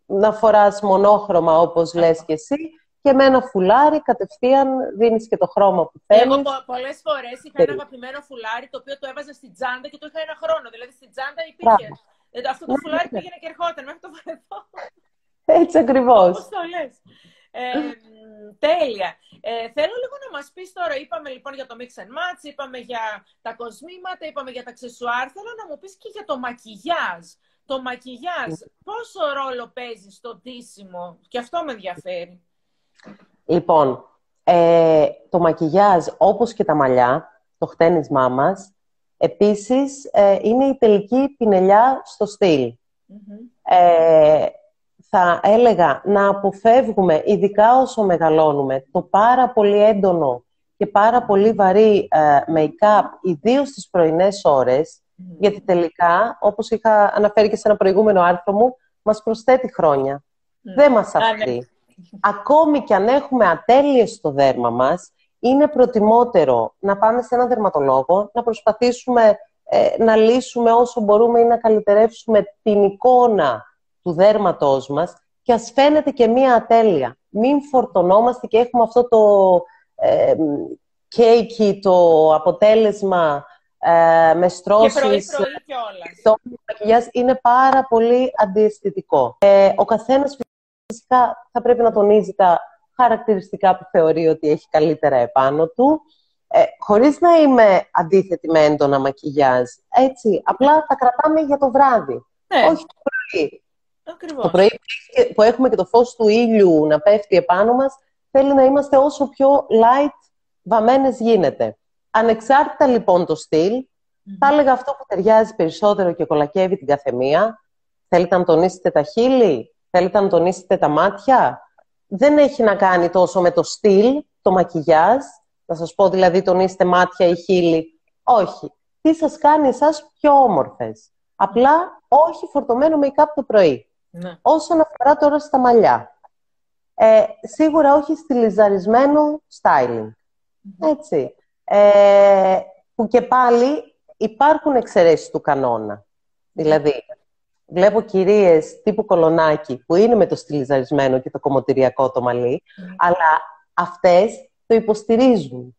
να φοράς μονόχρωμα όπως λες και εσύ και με ένα φουλάρι κατευθείαν δίνεις και το χρώμα που Εγώ θέλεις. πο- πολλές φορές είχα Θέλει. ένα αγαπημένο φουλάρι το οποίο το έβαζα στην τσάντα και το είχα ένα χρόνο. Δηλαδή στην τσάντα υπήρχε. Ε, αυτό το Ναι, φουλάρι ναι. πήγαινε και ερχόταν μέχρι το βαρεθό. Έτσι ακριβώς. Πώς το λες. Ε, μ, τέλεια. Ε, θέλω λίγο να μας πεις τώρα, είπαμε λοιπόν για το mix and match, είπαμε για τα κοσμήματα, είπαμε για τα αξεσουάρ. Θέλω να μου πεις και για το μακιγιάζ. Το μακιγιάζ, πόσο ρόλο παίζει στο ντύσιμο, και αυτό με ενδιαφέρει. Λοιπόν, ε, το μακιγιάζ, όπως και τα μαλλιά, το χτένισμά μας, επίσης ε, είναι η τελική πινελιά στο στυλ. Μμμ. Ε, θα έλεγα να αποφεύγουμε, ειδικά όσο μεγαλώνουμε, το πάρα πολύ έντονο και πάρα πολύ βαρύ ε, make-up, ιδίως στις πρωινές ώρες, γιατί τελικά, όπως είχα αναφέρει και σε ένα προηγούμενο άρθρο μου, μας προσθέτει χρόνια. Δεν μας Α, ναι. αφήνει. Ακόμη και αν έχουμε ατέλειες στο δέρμα μας, είναι προτιμότερο να πάμε σε έναν δερματολόγο, να προσπαθήσουμε ε, να λύσουμε όσο μπορούμε ή να καλυτερεύσουμε την εικόνα του δέρματός μας και ας φαίνεται και μία ατέλεια. Μην φορτωνόμαστε και έχουμε αυτό το ε, κέικι, το αποτέλεσμα ε, με Και στρώσεις. πρωί-πρωί κιόλας. Το μακιγιάζ είναι πάρα πολύ αντιαισθητικό. Ε, ο καθένας φυσικά θα πρέπει να τονίζει τα χαρακτηριστικά που θεωρεί ότι έχει καλύτερα επάνω του, ε, χωρίς να είμαι αντίθετη με έντονα μακιγιάζ. Έτσι, απλά τα κρατάμε για το βράδυ, Ναι, όχι το πρωί. ακριβώς. Το πρωί που έχουμε και το φως του ήλιου να πέφτει επάνω μας, θέλει να είμαστε όσο πιο light βαμμένες γίνεται. Ανεξάρτητα λοιπόν το στυλ, θα έλεγα αυτό που ταιριάζει περισσότερο και κολακεύει την καθεμία. Θέλετε να τονίσετε τα χείλη, θέλετε να τονίσετε τα μάτια; Δεν έχει να κάνει τόσο με το στυλ, το μακιγιάζ. Να σας πω δηλαδή τονίστε μάτια ή χείλη. Όχι. Τι σας κάνει εσάς πιο όμορφες; Απλά όχι φορτωμένο make-up το πρωί. Ναι. Όσον αφορά τώρα στα μαλλιά. Ε, σίγουρα όχι στυλιζαρισμένο styling. Έτσι. Ε, που και πάλι υπάρχουν εξαιρέσεις του κανόνα. Δηλαδή, βλέπω κυρίες τύπου κολονάκι που είναι με το στυλιζαρισμένο και το κομμωτηριακό το μαλλί, αλλά αυτές το υποστηρίζουν.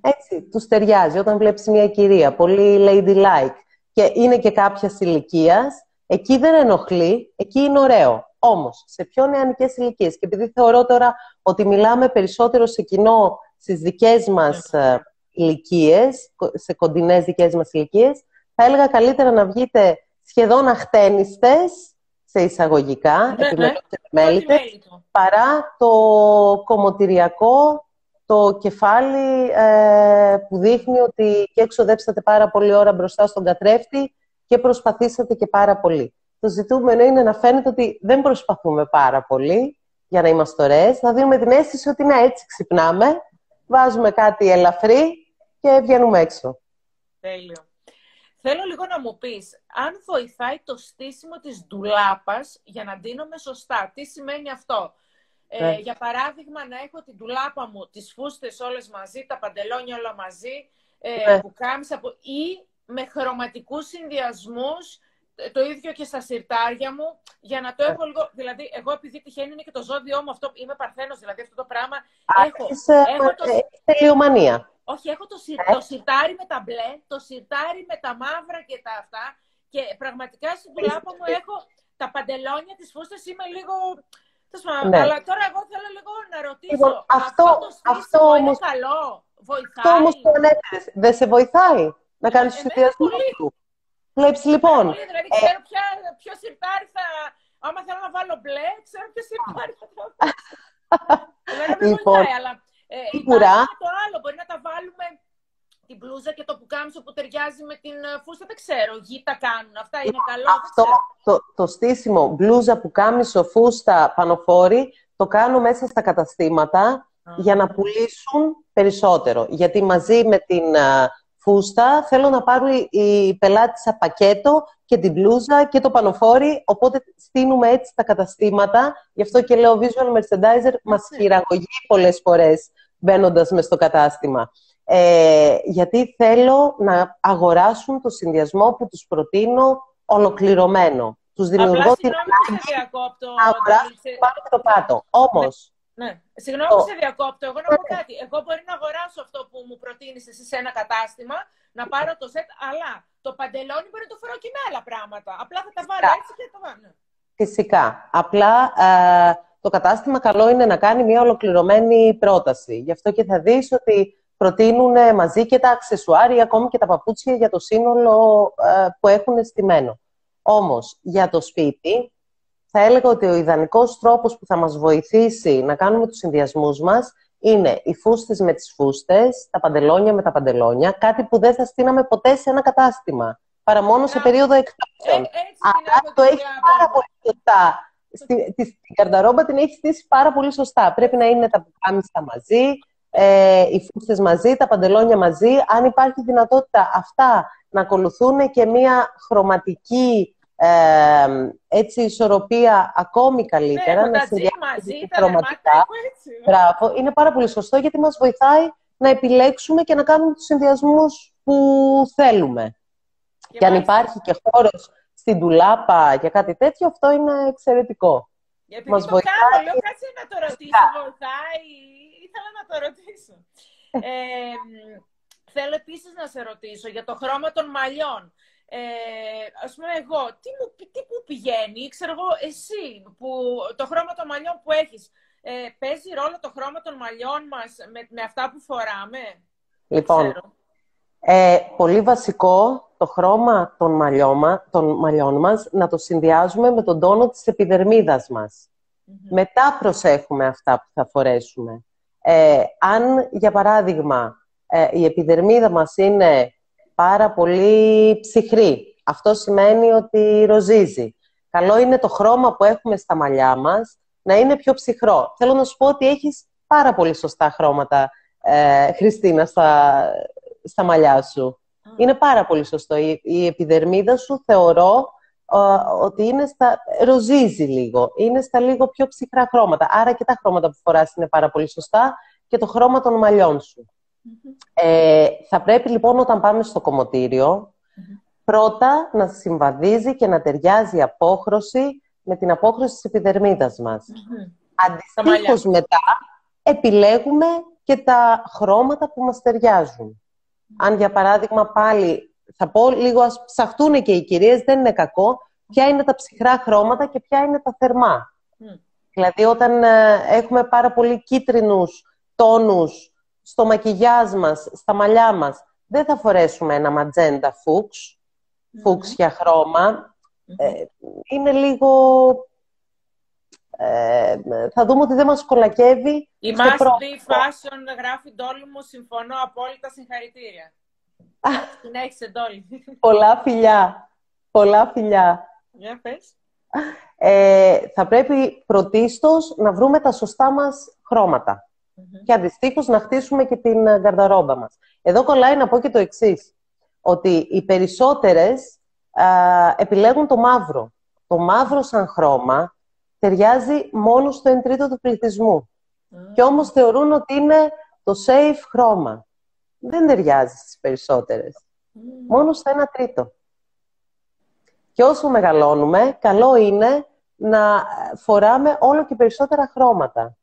Έτσι, τους ταιριάζει. Όταν βλέπεις μια κυρία πολύ ladylike και είναι και κάποιας ηλικίας, εκεί δεν ενοχλεί, εκεί είναι ωραίο. Όμως, σε πιο νεανικές ηλικίες, και επειδή θεωρώ τώρα ότι μιλάμε περισσότερο σε κοινό στις δικές μας ε, ηλικίες, σε κοντινές δικές μας ηλικίες, θα έλεγα καλύτερα να βγείτε σχεδόν αχτένιστες, σε εισαγωγικά, Ναι, ναι. επιμελώς Το επιμέλητες, μέλιτο. παρά το κομμωτηριακό, το κεφάλι ε, που δείχνει ότι και εξοδέψατε πάρα πολλή ώρα μπροστά στον καθρέφτη και προσπαθήσατε και πάρα πολύ. Το ζητούμενο είναι να φαίνεται ότι δεν προσπαθούμε πάρα πολύ για να είμαστε ωραίες, να δίνουμε την αίσθηση ότι ναι, έτσι ξυπνάμε, βάζουμε κάτι ελαφρύ και βγαίνουμε έξω. Τέλειο. Θέλω λίγο να μου πεις, αν βοηθάει το στήσιμο της ντουλάπας για να ντύνομαι σωστά. Τι σημαίνει αυτό; Ε, ναι. για παράδειγμα, να έχω την ντουλάπα μου, τις φούστες όλες μαζί, τα παντελόνια όλα μαζί, ε, ναι. που κάμισα, ή με χρωματικούς συνδυασμούς, το ίδιο και στα σιρτάρια μου, για να το έχω λίγο. Δηλαδή, εγώ επειδή τυχαίνει είναι και το ζώδιό μου αυτό, είμαι παρθένος, δηλαδή αυτό το πράγμα. έχω, έχω το... τελειομανία. Όχι, έχω το, σιρ, το σιρτάρι με τα μπλε, το σιρτάρι με τα μαύρα και τα αυτά. Και πραγματικά στην τουλάπα μου έχω τα παντελόνια της φούστα, είμαι λίγο. Ναι. Αλλά τώρα εγώ θέλω λίγο να ρωτήσω. Λοιπόν, αυτό, αυτό, αυτό είναι καλό. Βοηθάει; Αυτό όμως το Δεν σε βοηθάει να κάνεις τους συνδυασμού του. Βλέπεις λοιπόν. Δηλαδή, ξέρω ποια, ποιο σιρτάρι θα. Άμα θέλω να βάλω μπλε, ξέρω ποιο σιρτάρι θα το Δεν με λοιπόν, βοηθάει, αλλά ε, υπάρχει το άλλο. Μπορεί να τα βάλουμε την μπλούζα και το πουκάμισο που ταιριάζει με την ε, φούστα. Δεν ξέρω. Γη τα κάνουν. Αυτά είναι καλό. Αυτό το, το στήσιμο μπλούζα, πουκάμισο, φούστα, πανοφόρη το κάνω μέσα στα καταστήματα για να πουλήσουν περισσότερο. Γιατί μαζί με την ε, φούστα, θέλω να πάρουν οι πελάτες σαν πακέτο και την μπλούζα και το πανοφόρι, οπότε στείλουμε έτσι τα καταστήματα. Γι' αυτό και λέω visual merchandiser μας χειραγωγεί πολλές φορές μπαίνοντας μες στο κατάστημα. Ε, γιατί θέλω να αγοράσουν το συνδυασμό που τους προτείνω ολοκληρωμένο. Τους δημιουργώ την ανάγκη να αγοράσουν πάνω και το κάτω. Όμως, ναι. Συγγνώμη που σε διακόπτω. Εγώ να πω κάτι. Εγώ μπορεί να αγοράσω αυτό που μου προτείνεις εσύ σε ένα κατάστημα, να πάρω το σετ, αλλά το παντελόνι μπορεί να το φέρω και με άλλα πράγματα. Απλά θα τα βάλω έτσι και το βάλω. Φυσικά. Απλά ε, το κατάστημα καλό είναι να κάνει μια ολοκληρωμένη πρόταση. Γι' αυτό και θα δεις ότι προτείνουν μαζί και τα αξεσουάρια, ακόμη και τα παπούτσια για το σύνολο ε, που έχουν στημένο. Όμως, για το σπίτι, θα έλεγα ότι ο ιδανικός τρόπος που θα μας βοηθήσει να κάνουμε τους συνδυασμούς μας είναι οι φούστες με τις φούστες, τα παντελόνια με τα παντελόνια, κάτι που δεν θα στείναμε ποτέ σε ένα κατάστημα, παρά μόνο σε περίοδο εκπτώσεων. Ε, Αλλά το έχει πάρα πολύ σωστά. Στην τη καρδαρόμπα την έχει στήσει πάρα πολύ σωστά. Πρέπει να είναι τα πουκάμισα μαζί, ε, οι φούστες μαζί, τα παντελόνια μαζί. Αν υπάρχει δυνατότητα αυτά να ακολουθούν και μια χρωματική ε, έτσι ισορροπία ακόμη καλύτερα. Ναι, να συνδυάζει τα χρωματικά. Μπράβο, είναι πάρα πολύ σωστό γιατί μας βοηθάει να επιλέξουμε και να κάνουμε τους συνδυασμούς που θέλουμε. Και, αν υπάρχει και χώρος στην τουλάπα και κάτι τέτοιο, αυτό είναι εξαιρετικό. Γιατί μας το βοηθάει... κάνω, λέω κάτσε να το ρωτήσω, βοηθάει, ήθελα να το ρωτήσω. ε, θέλω επίσης να σε ρωτήσω για το χρώμα των μαλλιών ε, ας πούμε εγώ, τι, μου, τι που πηγαίνει, ξέρω εγώ, εσύ, που, το χρώμα των μαλλιών που έχεις, ε, παίζει ρόλο το χρώμα των μαλλιών μας με, με αυτά που φοράμε; Λοιπόν, ε, πολύ βασικό το χρώμα των μαλλιών, των μαλλιών μας να το συνδυάζουμε με τον τόνο της επιδερμίδας μας. Μετά προσέχουμε αυτά που θα φορέσουμε. Ε, αν, για παράδειγμα, ε, η επιδερμίδα μας είναι πάρα πολύ ψυχρή. Αυτό σημαίνει ότι ροζίζει. Καλό είναι το χρώμα που έχουμε στα μαλλιά μας να είναι πιο ψυχρό. Θέλω να σου πω ότι έχεις πάρα πολύ σωστά χρώματα, ε, Χριστίνα, στα, στα μαλλιά σου. Είναι πάρα πολύ σωστό. Η, η επιδερμίδα σου θεωρώ ότι είναι στα... ροζίζει λίγο. Είναι στα λίγο πιο ψυχρά χρώματα. Άρα και τα χρώματα που φοράς είναι πάρα πολύ σωστά και το χρώμα των μαλλιών σου. Ε, θα πρέπει λοιπόν όταν πάμε στο κομμωτηριο πρώτα να συμβαδίζει και να ταιριάζει η απόχρωση με την απόχρωση της επιδερμίδας μας. Αντιστοίχως μετά επιλέγουμε και τα χρώματα που μας ταιριάζουν. Αν για παράδειγμα πάλι, θα πω λίγο ας ψαχτούν και οι κυρίες, δεν είναι κακό, ποια είναι τα ψυχρά χρώματα και ποια είναι τα θερμά. Δηλαδή όταν ε, έχουμε πάρα πολύ κίτρινους τόνους στο μακιγιάζ μας, στα μαλλιά μας, δεν θα φορέσουμε ένα ματζέντα φούξ, φούξια χρώμα. Ε, είναι λίγο... Ε, θα δούμε ότι δεν μας κολακεύει Η Must Be Fashion γράφει ντόλι μου, συμφωνώ απόλυτα, συγχαρητήρια. Συνέχισε ντόλι. Πολλά φιλιά. Πολλά φιλιά. Για πες. Ε, θα πρέπει πρωτίστως να βρούμε τα σωστά μας χρώματα και αντιστοίχως να χτίσουμε και την ε, γαρδαρόμπα μας. Εδώ κολλάει να πω και το εξής. ότι οι περισσότερες επιλέγουν το μαύρο. Το μαύρο σαν χρώμα ταιριάζει μόνο στο 1 τρίτο του πληθυσμού. Και όμως θεωρούν ότι είναι το safe χρώμα. Δεν ταιριάζει στις περισσότερες. Μόνο στο 1 τρίτο. Και όσο μεγαλώνουμε, καλό είναι να φοράμε όλο και περισσότερα χρώματα.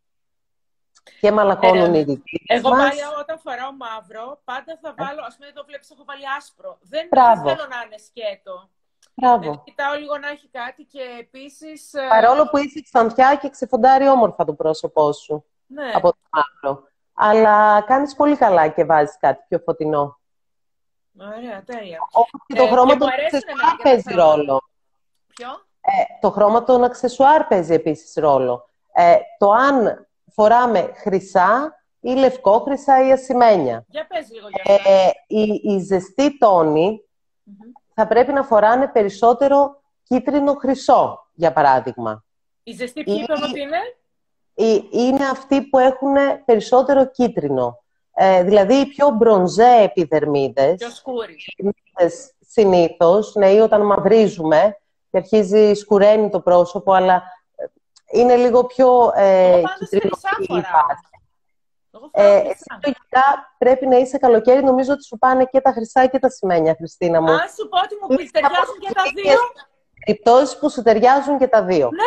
Και μαλακώνουν ε, οι δικοί Εγώ πάλι όταν φοράω μαύρο, πάντα θα βάλω, ας πούμε εδώ βλέπεις έχω βάλει άσπρο. Δεν θέλω να είναι σκέτο. Μπράβο. Ε, κοιτάω λίγο να έχει κάτι και επίσης... Ε, Παρόλο που είσαι ξανθιά και ξεφοντάρει όμορφα το πρόσωπό σου ναι. από το μαύρο. Αλλά κάνεις πολύ καλά και βάζεις κάτι πιο φωτεινό. Ωραία, τέλεια. Όπως και το ε, χρώμα των αξεσουάρ παίζει ρόλο. Ποιο; Ε, το χρώμα των αξεσουάρ παίζει επίσης ρόλο. Ε, το αν φοράμε χρυσά ή λευκό χρυσά ή ασημένια. Για πες λίγο για αυτό. Ε, η, η ζεστή θα πρέπει να φοράνε περισσότερο κίτρινο-χρυσό, για παράδειγμα. Η ζεστή ποιοι είπαμε ότι είναι; Είναι αυτοί που έχουν περισσότερο κίτρινο. Ε, δηλαδή οι πιο μπρονζέ επιδερμίδες. Πιο σκούροι. Συνήθως, ναι, ή όταν μαυρίζουμε και αρχίζει σκουραίνει το πρόσωπο, αλλά ε, είναι λίγο πιο ε, κίτρινο ε, εσύ λογικά πρέπει να είσαι καλοκαίρι. Νομίζω ότι σου πάνε και τα χρυσά και τα σημαίνια, Χριστίνα μου. Αν σου πω ότι μου ταιριάζουν και τα δύο. Περιπτώσεις που σου ταιριάζουν και τα δύο. Ναι.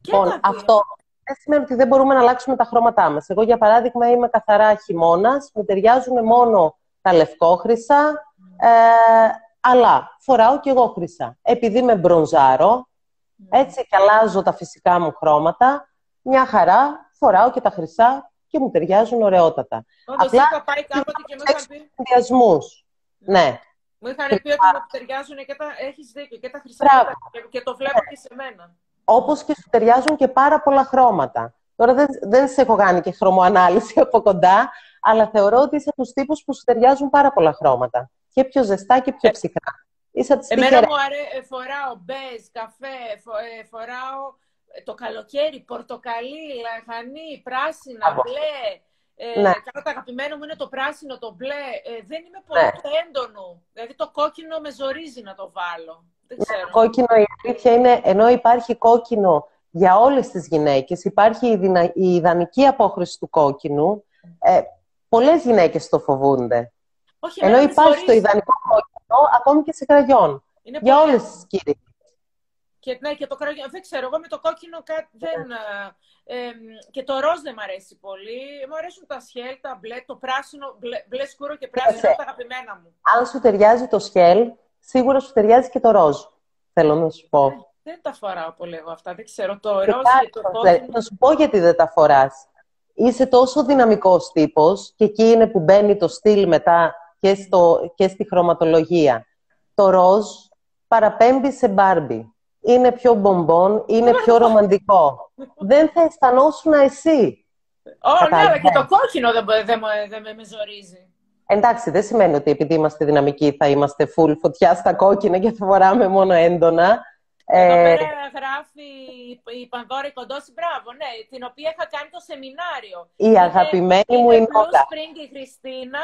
Και λοιπόν, αυτό δεν σημαίνει ότι δεν μπορούμε να αλλάξουμε τα χρώματά μας. Εγώ, για παράδειγμα, είμαι καθαρά χειμώνας. Μου ταιριάζουν μόνο τα λευκόχρυσα. Ε, αλλά φοράω και εγώ χρυσά. Επειδή με μπρονζάρω, έτσι και αλλάζω τα φυσικά μου χρώματα, μια χαρά φοράω και τα χρυσά και μου ταιριάζουν ωραιότατα. Όντως, Απλά είχα πάει κάποτε και μου είχαν πει... Συνδυασμούς. Ναι. Μου είχαν πει ότι μου ταιριάζουν και τα... Έχεις δίκιο, και τα χρυσά και, και το βλέπω και σε μένα. Όπως και σου ταιριάζουν και πάρα πολλά χρώματα. Τώρα δεν, δεν σε έχω κάνει και χρωμοανάλυση από κοντά, αλλά θεωρώ ότι είσαι από τους τύπους που σου ταιριάζουν πάρα πολλά χρώματα. Και πιο ζεστά και πιο ε, ψυχρά. Είσαι Εμένα μου αρέ... φοράω μπέζ, καφέ, ε, φοράω το καλοκαίρι, πορτοκαλί, λαχανί, πράσινα, μπλε. Ε, ναι. το αγαπημένο μου είναι το πράσινο, το μπλε. Ε, δεν είμαι πολύ ναι. έντονο. Δηλαδή το κόκκινο με ζορίζει να το βάλω. Δεν ναι, ξέρω. το κόκκινο η αλήθεια είναι, ενώ υπάρχει κόκκινο για όλες τις γυναίκες, υπάρχει η, δυνα... η ιδανική απόχρωση του κόκκινου, ε, πολλές γυναίκες το φοβούνται. Όχι, ενώ υπάρχει το ιδανικό κόκκινο ακόμη και σε κραγιόν. για όλες τις κυρίες. Και, ναι, και το κραγιόν, δεν ξέρω, εγώ με το κόκκινο δεν... Ε, και το ροζ δεν μου αρέσει πολύ. Μου αρέσουν τα σχέλ, τα μπλε, το πράσινο, μπλε, μπλε σκούρο και πράσινο είναι τα αγαπημένα μου. Αν σου ταιριάζει το σχέλ, σίγουρα σου ταιριάζει και το ροζ. Θέλω να σου πω. Ε, δεν τα φοράω πολύ εγώ αυτά, δεν ξέρω. Το ροζ και το κόκκινο... Θα σου πω γιατί δεν τα φοράς. Είσαι τόσο δυναμικός τύπος και εκεί είναι που μπαίνει το στυλ μετά και, στο, και στη χρωματολογία. Το ροζ παραπέμπει σε μπάρμπι είναι πιο μπομπόν, είναι πιο ρομαντικό. δεν θα αισθανόσουν εσύ. Ω, ναι, αλλά και το κόκκινο δεν, δεν, δεν με ζορίζει. Εντάξει, δεν σημαίνει ότι επειδή είμαστε δυναμικοί θα είμαστε full φωτιά στα κόκκινα και θα φοράμε μόνο έντονα. Εδώ ε... πέρα γράφει η Πανδώρα Κοντόση, μπράβο, ναι, την οποία είχα κάνει το σεμινάριο. Η είναι, αγαπημένη είναι μου είναι όλα. Spring η Χριστίνα,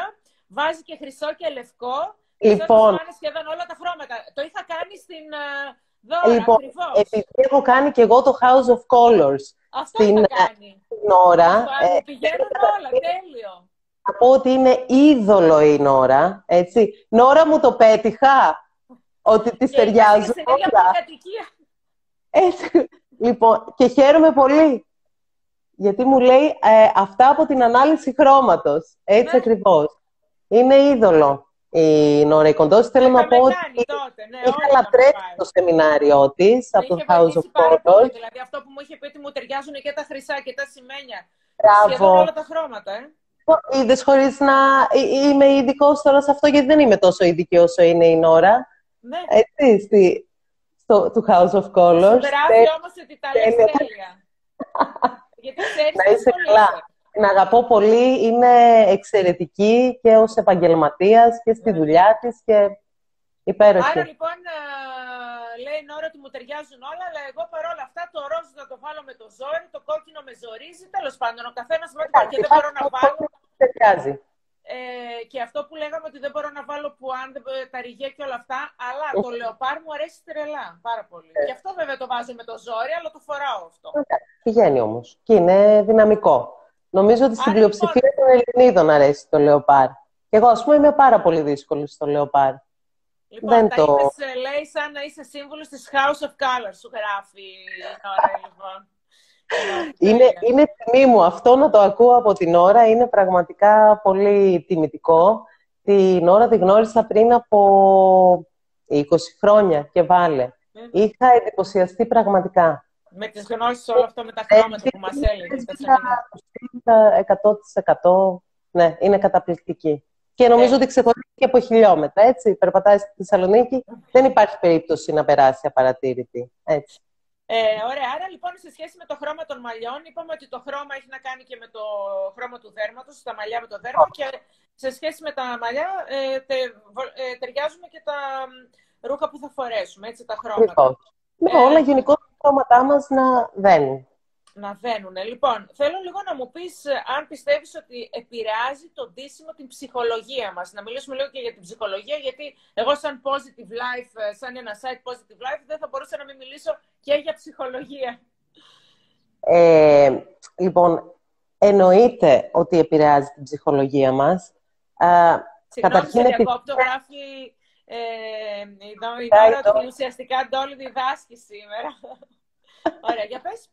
βάζει και χρυσό και λευκό. Λοιπόν, σχεδόν όλα τα χρώματα. Το είχα κάνει στην, ε, Δώρα, λοιπόν, ακριβώς. επειδή έχω κάνει και εγώ το House of Colors Αυτό στην, κάνει. στην ώρα. Ε, πηγαίνουν όλα, τέλειο. Θα πω ότι είναι είδωλο η Νόρα, έτσι. Νόρα μου το πέτυχα, ότι της ταιριάζουν όλα. Έτσι. Λοιπόν, και χαίρομαι πολύ. Γιατί μου λέει ε, αυτά από την ανάλυση χρώματος. Έτσι ναι. ακριβώς. Είναι είδωλο η Νόρα Κοντός. Θέλω να πω ότι ναι, είχα λατρέψει το σεμινάριο της από το House of Photos. Δηλαδή αυτό που μου είχε πει ότι μου ταιριάζουν και τα χρυσά και τα σημαίνια. Μπράβο. Σχεδόν όλα τα χρώματα, ε. Είδες χωρίς να είμαι ειδικός τώρα σε αυτό, γιατί δεν είμαι τόσο ειδική όσο είναι η Νόρα. Ναι. Έτσι, στη, στο, του House of Colors. Περάσει όμως ότι τα λες τέλεια. γιατί ξέρεις να είσαι καλά την αγαπώ πολύ, είναι εξαιρετική και ως επαγγελματίας και στη δουλειά της και υπέροχη. Άρα λοιπόν λέει Νόρα ότι μου ταιριάζουν όλα, αλλά εγώ παρόλα αυτά το ροζ θα το βάλω με το ζόρι, το κόκκινο με ζορίζει, τέλος πάντων ο καθένας με ό,τι και δεν μπορώ να βάλω. Ταιριάζει. Ε, και αυτό που λέγαμε ότι δεν μπορώ να βάλω που αν τα ρηγέ και όλα αυτά, αλλά το λεοπάρ μου αρέσει τρελά πάρα πολύ. Ε. Και αυτό βέβαια το βάζω με το ζόρι, αλλά το φοράω αυτό. Πηγαίνει όμως και είναι δυναμικό. Νομίζω ότι στην λοιπόν- πλειοψηφία των Ελληνίδων αρέσει το λεοπάρ. Και εγώ, ας πούμε, είμαι πάρα πολύ δύσκολη στο λεοπάρ. Λοιπόν, δεν τα το... είπες, ε, λέει, σαν να είσαι σύμβουλος της House of Colors, σου γράφει η ώρα, λοιπόν. Είναι, είναι τιμή μου αυτό να το ακούω από την ώρα. Είναι πραγματικά πολύ τιμητικό. Την ώρα τη γνώρισα πριν από 20 χρόνια και βάλε. Είχα εντυπωσιαστεί πραγματικά. Με τις γνώσεις όλο αυτό με τα χρώματα που μας έλεγες. 100% ναι, είναι καταπληκτική. Και νομίζω ε. ότι ξεχωρίζει και από χιλιόμετρα, έτσι. Περπατάει στη Θεσσαλονίκη, δεν υπάρχει περίπτωση να περάσει απαρατήρητη, έτσι. Ε, ωραία, άρα λοιπόν σε σχέση με το χρώμα των μαλλιών, είπαμε ότι το χρώμα έχει να κάνει και με το χρώμα του δέρματος, τα μαλλιά με το δέρμα και σε σχέση με τα μαλλιά ε, τε, ε, ταιριάζουμε και τα ρούχα που θα φορέσουμε, έτσι, τα χρώματα. Λοιπόν, ναι, όλα γενικώ τα χρώματά μας να δένουν να βαίνουν. Λοιπόν, θέλω λίγο να μου πεις ε, αν πιστεύεις ότι επηρεάζει το ντύσιμο την ψυχολογία μας. Να μιλήσουμε λίγο και για την ψυχολογία, γιατί εγώ σαν Positive Life, ε, σαν ένα site Positive Life, δεν θα μπορούσα να μην μιλήσω και για ψυχολογία. Ε, λοιπόν, εννοείται ότι επηρεάζει την ψυχολογία μας. Συγγνώμη, καταρχήν, σε διακόπτω, γράφει ε, η Δώρα ότι ουσιαστικά Ντόλι διδάσκει σήμερα. Ωραία, για πες.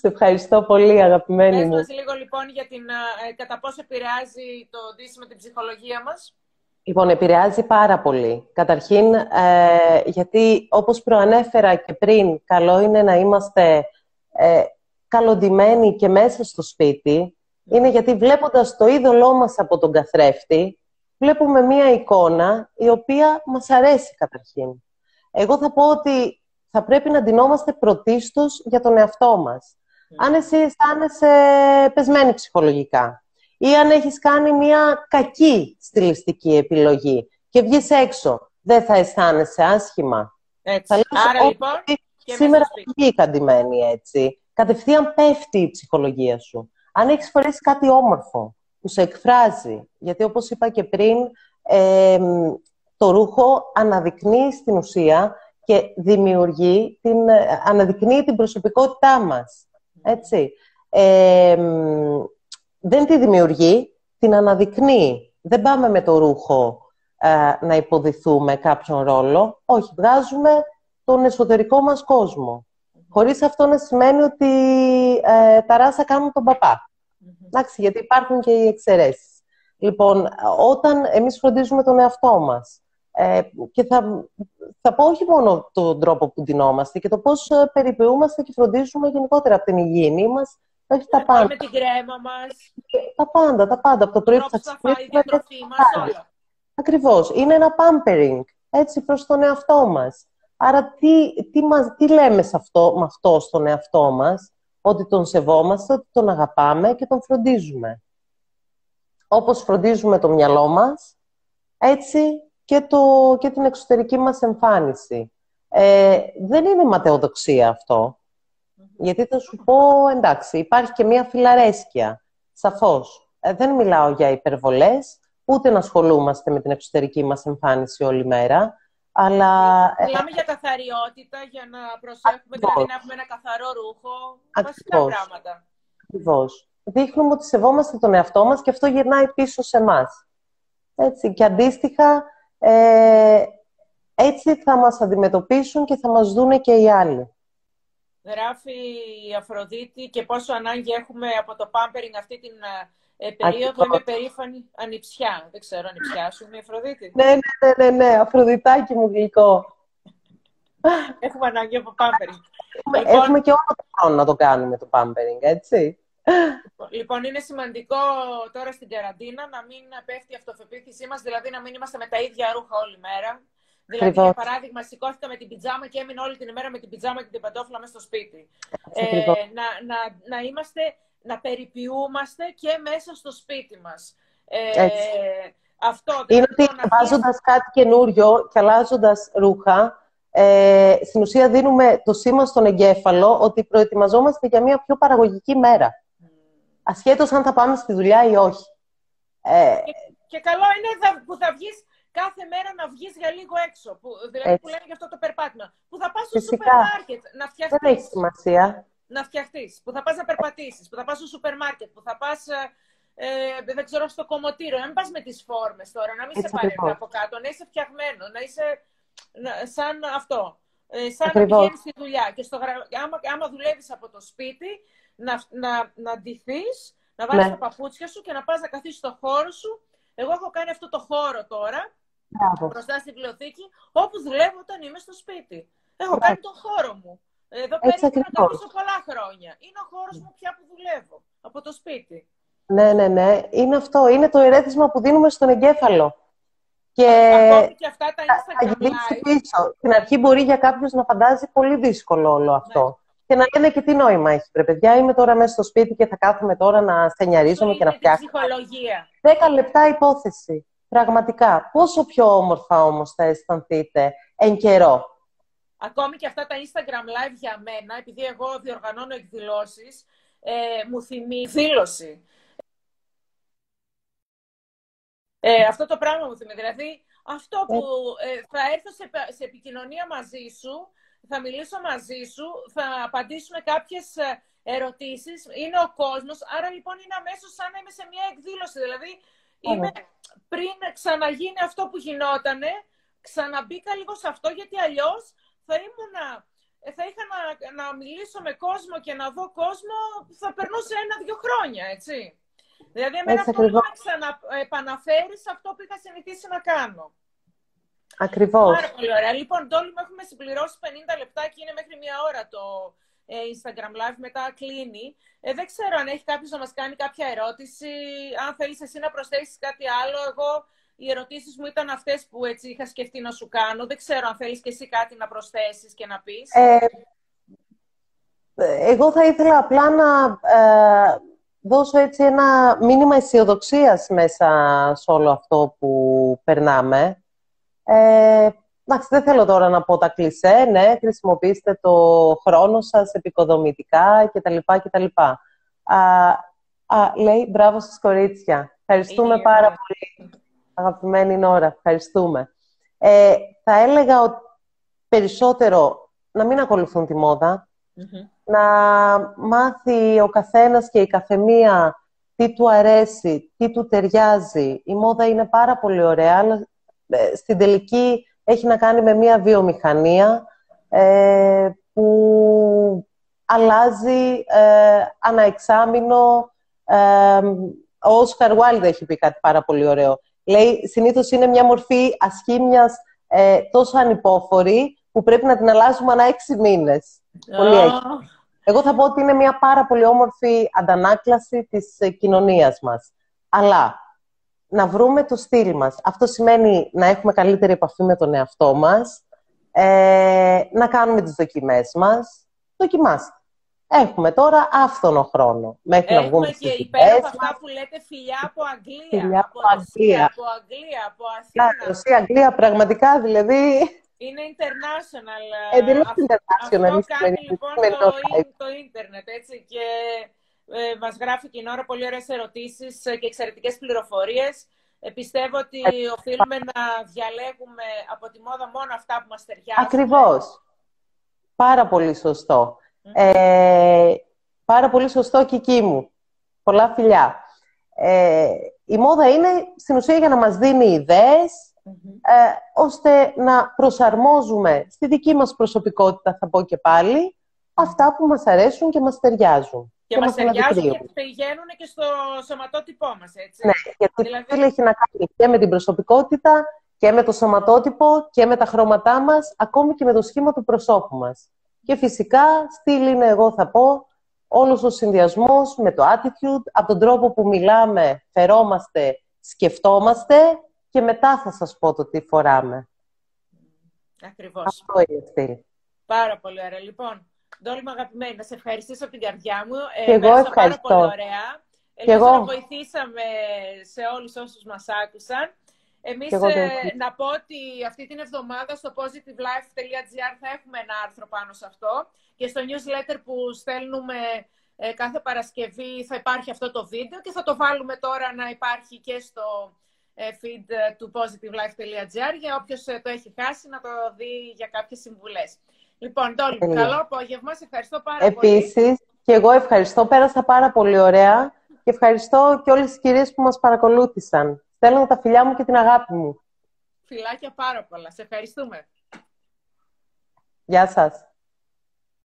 Σε ευχαριστώ πολύ, αγαπημένη Πες μου. Πες λίγο, λοιπόν, για την, ε, κατά πόσο επηρεάζει το με την ψυχολογία μας. Λοιπόν, επηρεάζει πάρα πολύ. Καταρχήν, ε, γιατί όπως προανέφερα και πριν, καλό είναι να είμαστε ε, καλοντημένοι και μέσα στο σπίτι. Είναι γιατί βλέποντας το είδωλό μας από τον καθρέφτη, βλέπουμε μία εικόνα η οποία μας αρέσει καταρχήν. Εγώ θα πω ότι θα πρέπει να ντυνόμαστε πρωτίστως για τον εαυτό μας. Ναι. Αν εσύ αισθάνεσαι πεσμένη ψυχολογικά ή αν έχεις κάνει μια κακή στιλιστική επιλογή και βγεις έξω, δεν θα αισθάνεσαι άσχημα. Έτσι. Θα Άρα λοιπόν, σήμερα βγήκα ντυμένη έτσι. Κατευθείαν πέφτει η ψυχολογία σου. Αν έχεις φορέσει κάτι όμορφο που σε εκφράζει, γιατί όπως είπα και πριν, το ρούχο αναδεικνύει στην ουσία και δημιουργεί, την, ε, αναδεικνύει την προσωπικότητά μας. Έτσι. δεν τη δημιουργεί, την αναδεικνύει. Δεν πάμε με το ρούχο ε, να υποδηθούμε κάποιον ρόλο. Όχι, βγάζουμε τον εσωτερικό μας κόσμο. Χωρίς αυτό να σημαίνει ότι ε, τα ράσα κάνουν τον παπά. Εντάξει, γιατί υπάρχουν και οι εξαιρέσεις. Λοιπόν, όταν εμείς φροντίζουμε τον εαυτό μας ε, και θα, θα πω όχι μόνο τον τρόπο που ντυνόμαστε και το πώς ε, περιποιούμαστε και φροντίζουμε γενικότερα από την υγιεινή μας μέχρι τα πάντα. Με την κρέμα μας. Τα πάντα, τα πάντα. Από το πρωί που θα ξυπνήσουμε. όλα. Ακριβώς. Είναι ένα pampering, έτσι, προς τον εαυτό μας. Άρα τι, τι, μας, τι λέμε σε αυτό, με αυτό στον εαυτό μας, ότι τον σεβόμαστε, ότι τον αγαπάμε και τον φροντίζουμε. Όπως φροντίζουμε το μυαλό μας, έτσι και, το, και την εξωτερική μας εμφάνιση. Ε, δεν είναι ματαιοδοξία Γιατί θα σου πω, εντάξει, υπάρχει και μία φιλαρέσκεια, σαφώς. Ε, δεν μιλάω για υπερβολές, ούτε να ασχολούμαστε με την εξωτερική μας εμφάνιση όλη μέρα, αλλά... Ε, Μιλάμε για καθαριότητα, για να προσέχουμε, δηλαδή να έχουμε ένα καθαρό ρούχο, βασικά πράγματα. Ακριβώς. Δείχνουμε ότι σεβόμαστε τον εαυτό μας και αυτό γυρνάει πίσω σε εμάς. Έτσι. Και αντίστοιχα, ε, έτσι θα μας αντιμετωπίσουν και θα μας δούνε και οι άλλοι. Γράφει η Αφροδίτη και πόσο ανάγκη έχουμε από το pampering αυτή την ε, περίοδο. Είμαι περήφανη ανιψιά. Δεν ξέρω, ανιψιά σου είναι η Αφροδίτη. Ναι, ναι, ναι, ναι, ναι. Αφροδιτάκι μου γλυκό. έχουμε ανάγκη από pampering. Έχουμε, λοιπόν, έχουμε και όλο το χρόνο να το κάνουμε το pampering, έτσι. Λοιπόν, είναι σημαντικό τώρα στην καραντίνα να μην πέφτει η αυτοπεποίθησή μας, δηλαδή να μην είμαστε με τα ίδια ρούχα όλη μέρα. Δηλαδή, για παράδειγμα, σηκώθηκα με την πιτζάμα και έμεινα όλη την ημέρα με την πιτζάμα και την παντόφλα μέσα στο σπίτι. Ε, να, να, να, είμαστε, να περιποιούμαστε και μέσα στο σπίτι μας. Ε, αυτό, είναι ότι βάζοντα κάτι καινούριο και αλλάζοντας ρούχα, ε, στην ουσία δίνουμε το σήμα στον εγκέφαλο ότι προετοιμαζόμαστε για μια πιο παραγωγική μέρα ασχέτως αν θα πάμε στη δουλειά ή όχι. Ε, Και καλό είναι που θα βγεις κάθε μέρα να βγεις για λίγο έξω. Που, δηλαδή Έτσι. που λένε για αυτό το περπάτημα. Που θα πας στο σούπερ μάρκετ να φτιαχτείς. Δεν έχει σημασία. Να φτιαχτείς. Που θα πας να περπατήσεις. Που θα πας στο σούπερ μάρκετ. Που θα πας ε, ε δεν ξέρω, στο κομμωτήριο. Να μην πας με τις φόρμες τώρα. Να μην Έτσι σε πάρει από κάτω. Να είσαι φτιαγμένο. Να είσαι σαν αυτό. Ε, σαν Ακριβώς. να πηγαίνεις στη δουλειά. Και στο, άμα, άμα δουλεύεις από το σπίτι, να, να, να ντυθείς, να βάλεις ναι. τα παπούτσια σου και να πας να καθίσεις στο χώρο σου. Εγώ έχω κάνει αυτό το χώρο τώρα, Μπράβο. μπροστά στη βιβλιοθήκη, όπου δουλεύω όταν είμαι στο σπίτι. Έχω Μπράβο. κάνει τον χώρο μου. Εδώ πέρα να καθίσω πολλά χρόνια. Είναι ο χώρος μου πια που δουλεύω, από το σπίτι. Ναι, ναι, ναι. Είναι αυτό. Είναι το ερέθισμα που δίνουμε στον εγκέφαλο. Και, και αυτά τα Instagram live. Πίσω. Στην αρχή μπορεί για κάποιους να φαντάζει πολύ δύσκολο όλο αυτό. Ναι. Και να λένε και τι νόημα έχει, ρε παιδιά. Είμαι τώρα μέσα στο σπίτι και θα κάθομαι τώρα να στενιαρίζομαι και να φτιάχνω. ψυχολογία. Δέκα λεπτά υπόθεση. Πραγματικά. Πόσο πιο όμορφα όμως θα αισθανθείτε εν καιρό; Ακόμη και αυτά τα Instagram live για μένα, επειδή εγώ διοργανώνω εκδηλώσεις, ε, μου θυμίζει δήλωση. Ε, αυτό το πράγμα μου θυμίζει. Δηλαδή, αυτό που ε, θα έρθω σε, σε επικοινωνία μαζί σου θα μιλήσω μαζί σου, θα απαντήσουμε κάποιες ε, ερωτήσεις. Είναι ο κόσμος, άρα λοιπόν είναι αμέσως σαν να είμαι σε μια εκδήλωση. Δηλαδή, είμαι, πριν ξαναγίνει αυτό που γινότανε, ξαναμπήκα λίγο σε αυτό, γιατί αλλιώς θα ήμουνα... Ε, θα είχα να, να μιλήσω με κόσμο και να δω κόσμο, θα περνούσε ένα-δύο χρόνια, έτσι. Δηλαδή, εμένα αυτό που με ξαναεπαναφέρει σε αυτό που είχα συνηθίσει να κάνω. Ακριβώς. Πάρα πολύ ωραία. Λοιπόν, Ντόλι, μου έχουμε συμπληρώσει 50 λεπτά και είναι μέχρι μια ώρα το ε, Instagram Live, μετά κλείνει. Ε, δεν ξέρω αν έχει κάποιος να μας κάνει κάποια ερώτηση, αν θέλεις εσύ να προσθέσεις κάτι άλλο. Εγώ οι ερωτήσεις μου ήταν αυτές που έτσι είχα σκεφτεί να σου κάνω. Δεν ξέρω αν θέλεις και εσύ κάτι να προσθέσεις και να πεις. Ε, εγώ θα ήθελα απλά να ε, δώσω έτσι ένα μήνυμα αισιοδοξίας μέσα σε όλο αυτό που περνάμε. Ε, εντάξει, δεν θέλω τώρα να πω τα κλισέ, ναι, χρησιμοποιήστε το χρόνο σας επικοδομητικά κτλ. κτλ. Α, α, λέει μπράβο στις κορίτσια. Ευχαριστούμε πάρα πολύ. Αγαπημένη Νόρα, ευχαριστούμε. Ε, θα έλεγα ότι περισσότερο να μην ακολουθούν τη μοδα να μάθει ο καθένας και η καθεμία τι του αρέσει, τι του ταιριάζει. Η μόδα είναι πάρα πολύ ωραία, αλλά ε, στην τελική έχει να κάνει με μια βιομηχανία ε, που αλλάζει ε, αναεξάμεινο. Ε, ο Όσκαρ Βάιλντ έχει πει κάτι πάρα πολύ ωραίο. Λέει, συνήθως είναι μια μορφή ασχήμιας ε, τόσο ανυπόφορη που πρέπει να την αλλάζουμε ανά έξι μήνες. Πολύ έχει. Εγώ θα πω ότι είναι μια πάρα πολύ όμορφη αντανάκλαση της ε, κοινωνίας μας. Αλλά να βρούμε το στυλ μας. Αυτό σημαίνει να έχουμε καλύτερη επαφή με τον εαυτό μας, ε, να κάνουμε τις δοκιμές μας. Δοκιμάστε. Έχουμε τώρα άφθονο χρόνο μέχρι Έχουμε να βγούμε στις και υπέροχα αυτά που λέτε φιλιά από Αγγλία, φιλιά από, από Αγγλία, από Αγγλία, από Αθήνα. Ρωσία, Αγγλία, πραγματικά δηλαδή... Είναι international. Εντελώς international. Αυτό κάνει λοιπόν το, το ίντερνετ, έτσι, και ε, μας γράφει και η Νόρα πολύ ωραίες ερωτήσεις ε, και εξαιρετικές πληροφορίες. Ε, πιστεύω ότι ε, οφείλουμε να διαλέγουμε από τη μόδα μόνο αυτά που μας ταιριάζουν. Ακριβώς. Πάρα πολύ σωστό. Ε, πάρα πολύ σωστό Κική μου. Πολλά φιλιά. Ε, η μόδα είναι στην ουσία για να μας δίνει ιδέες, ε, ώστε να προσαρμόζουμε στη δική μας προσωπικότητα, θα πω και πάλι, αυτά που μας αρέσουν και μας ταιριάζουν. Και, μας ταιριάζουν και πηγαίνουν και στο σωματότυπό μας, έτσι. Ναι, γιατί δηλαδή... έχει να κάνει και με την προσωπικότητα και με το σωματότυπο και με τα χρώματά μας, ακόμη και με το σχήμα του προσώπου μας. Και φυσικά, στυλ είναι, εγώ θα πω, όλος ο συνδυασμός με το attitude, από τον τρόπο που μιλάμε, φερόμαστε, σκεφτόμαστε και μετά θα σας πω το τι φοράμε. Ακριβώς. Αυτό είναι στυλ. Πάρα πολύ ωραία. Λοιπόν, Ντόλμα αγαπημένη, να σε ευχαριστήσω από την καρδιά μου. Ε, και εγώ ευχαριστώ. πάρα πολύ ωραία. Ελπίζω εγώ... να βοηθήσαμε σε όλους όσους μας άκουσαν. Εμείς ε, να πω ότι αυτή την εβδομάδα στο positivelife.gr θα έχουμε ένα άρθρο πάνω σε αυτό και στο newsletter που στέλνουμε ε, κάθε Παρασκευή θα υπάρχει αυτό το βίντεο και θα το βάλουμε τώρα να υπάρχει και στο feed του positivelife.gr για όποιος το έχει χάσει να το δει για κάποιες συμβουλές. Λοιπόν, Ντόλι, καλό απόγευμα. Σε ευχαριστώ πάρα Επίσης, πολύ. Επίσης, και εγώ ευχαριστώ. Πέρασα πάρα πολύ ωραία και ευχαριστώ και όλες τις κυρίες που μας παρακολούθησαν. Στέλνω τα φιλιά μου και την αγάπη μου. Φιλάκια πάρα πολλά. Σε ευχαριστούμε. Γεια σας.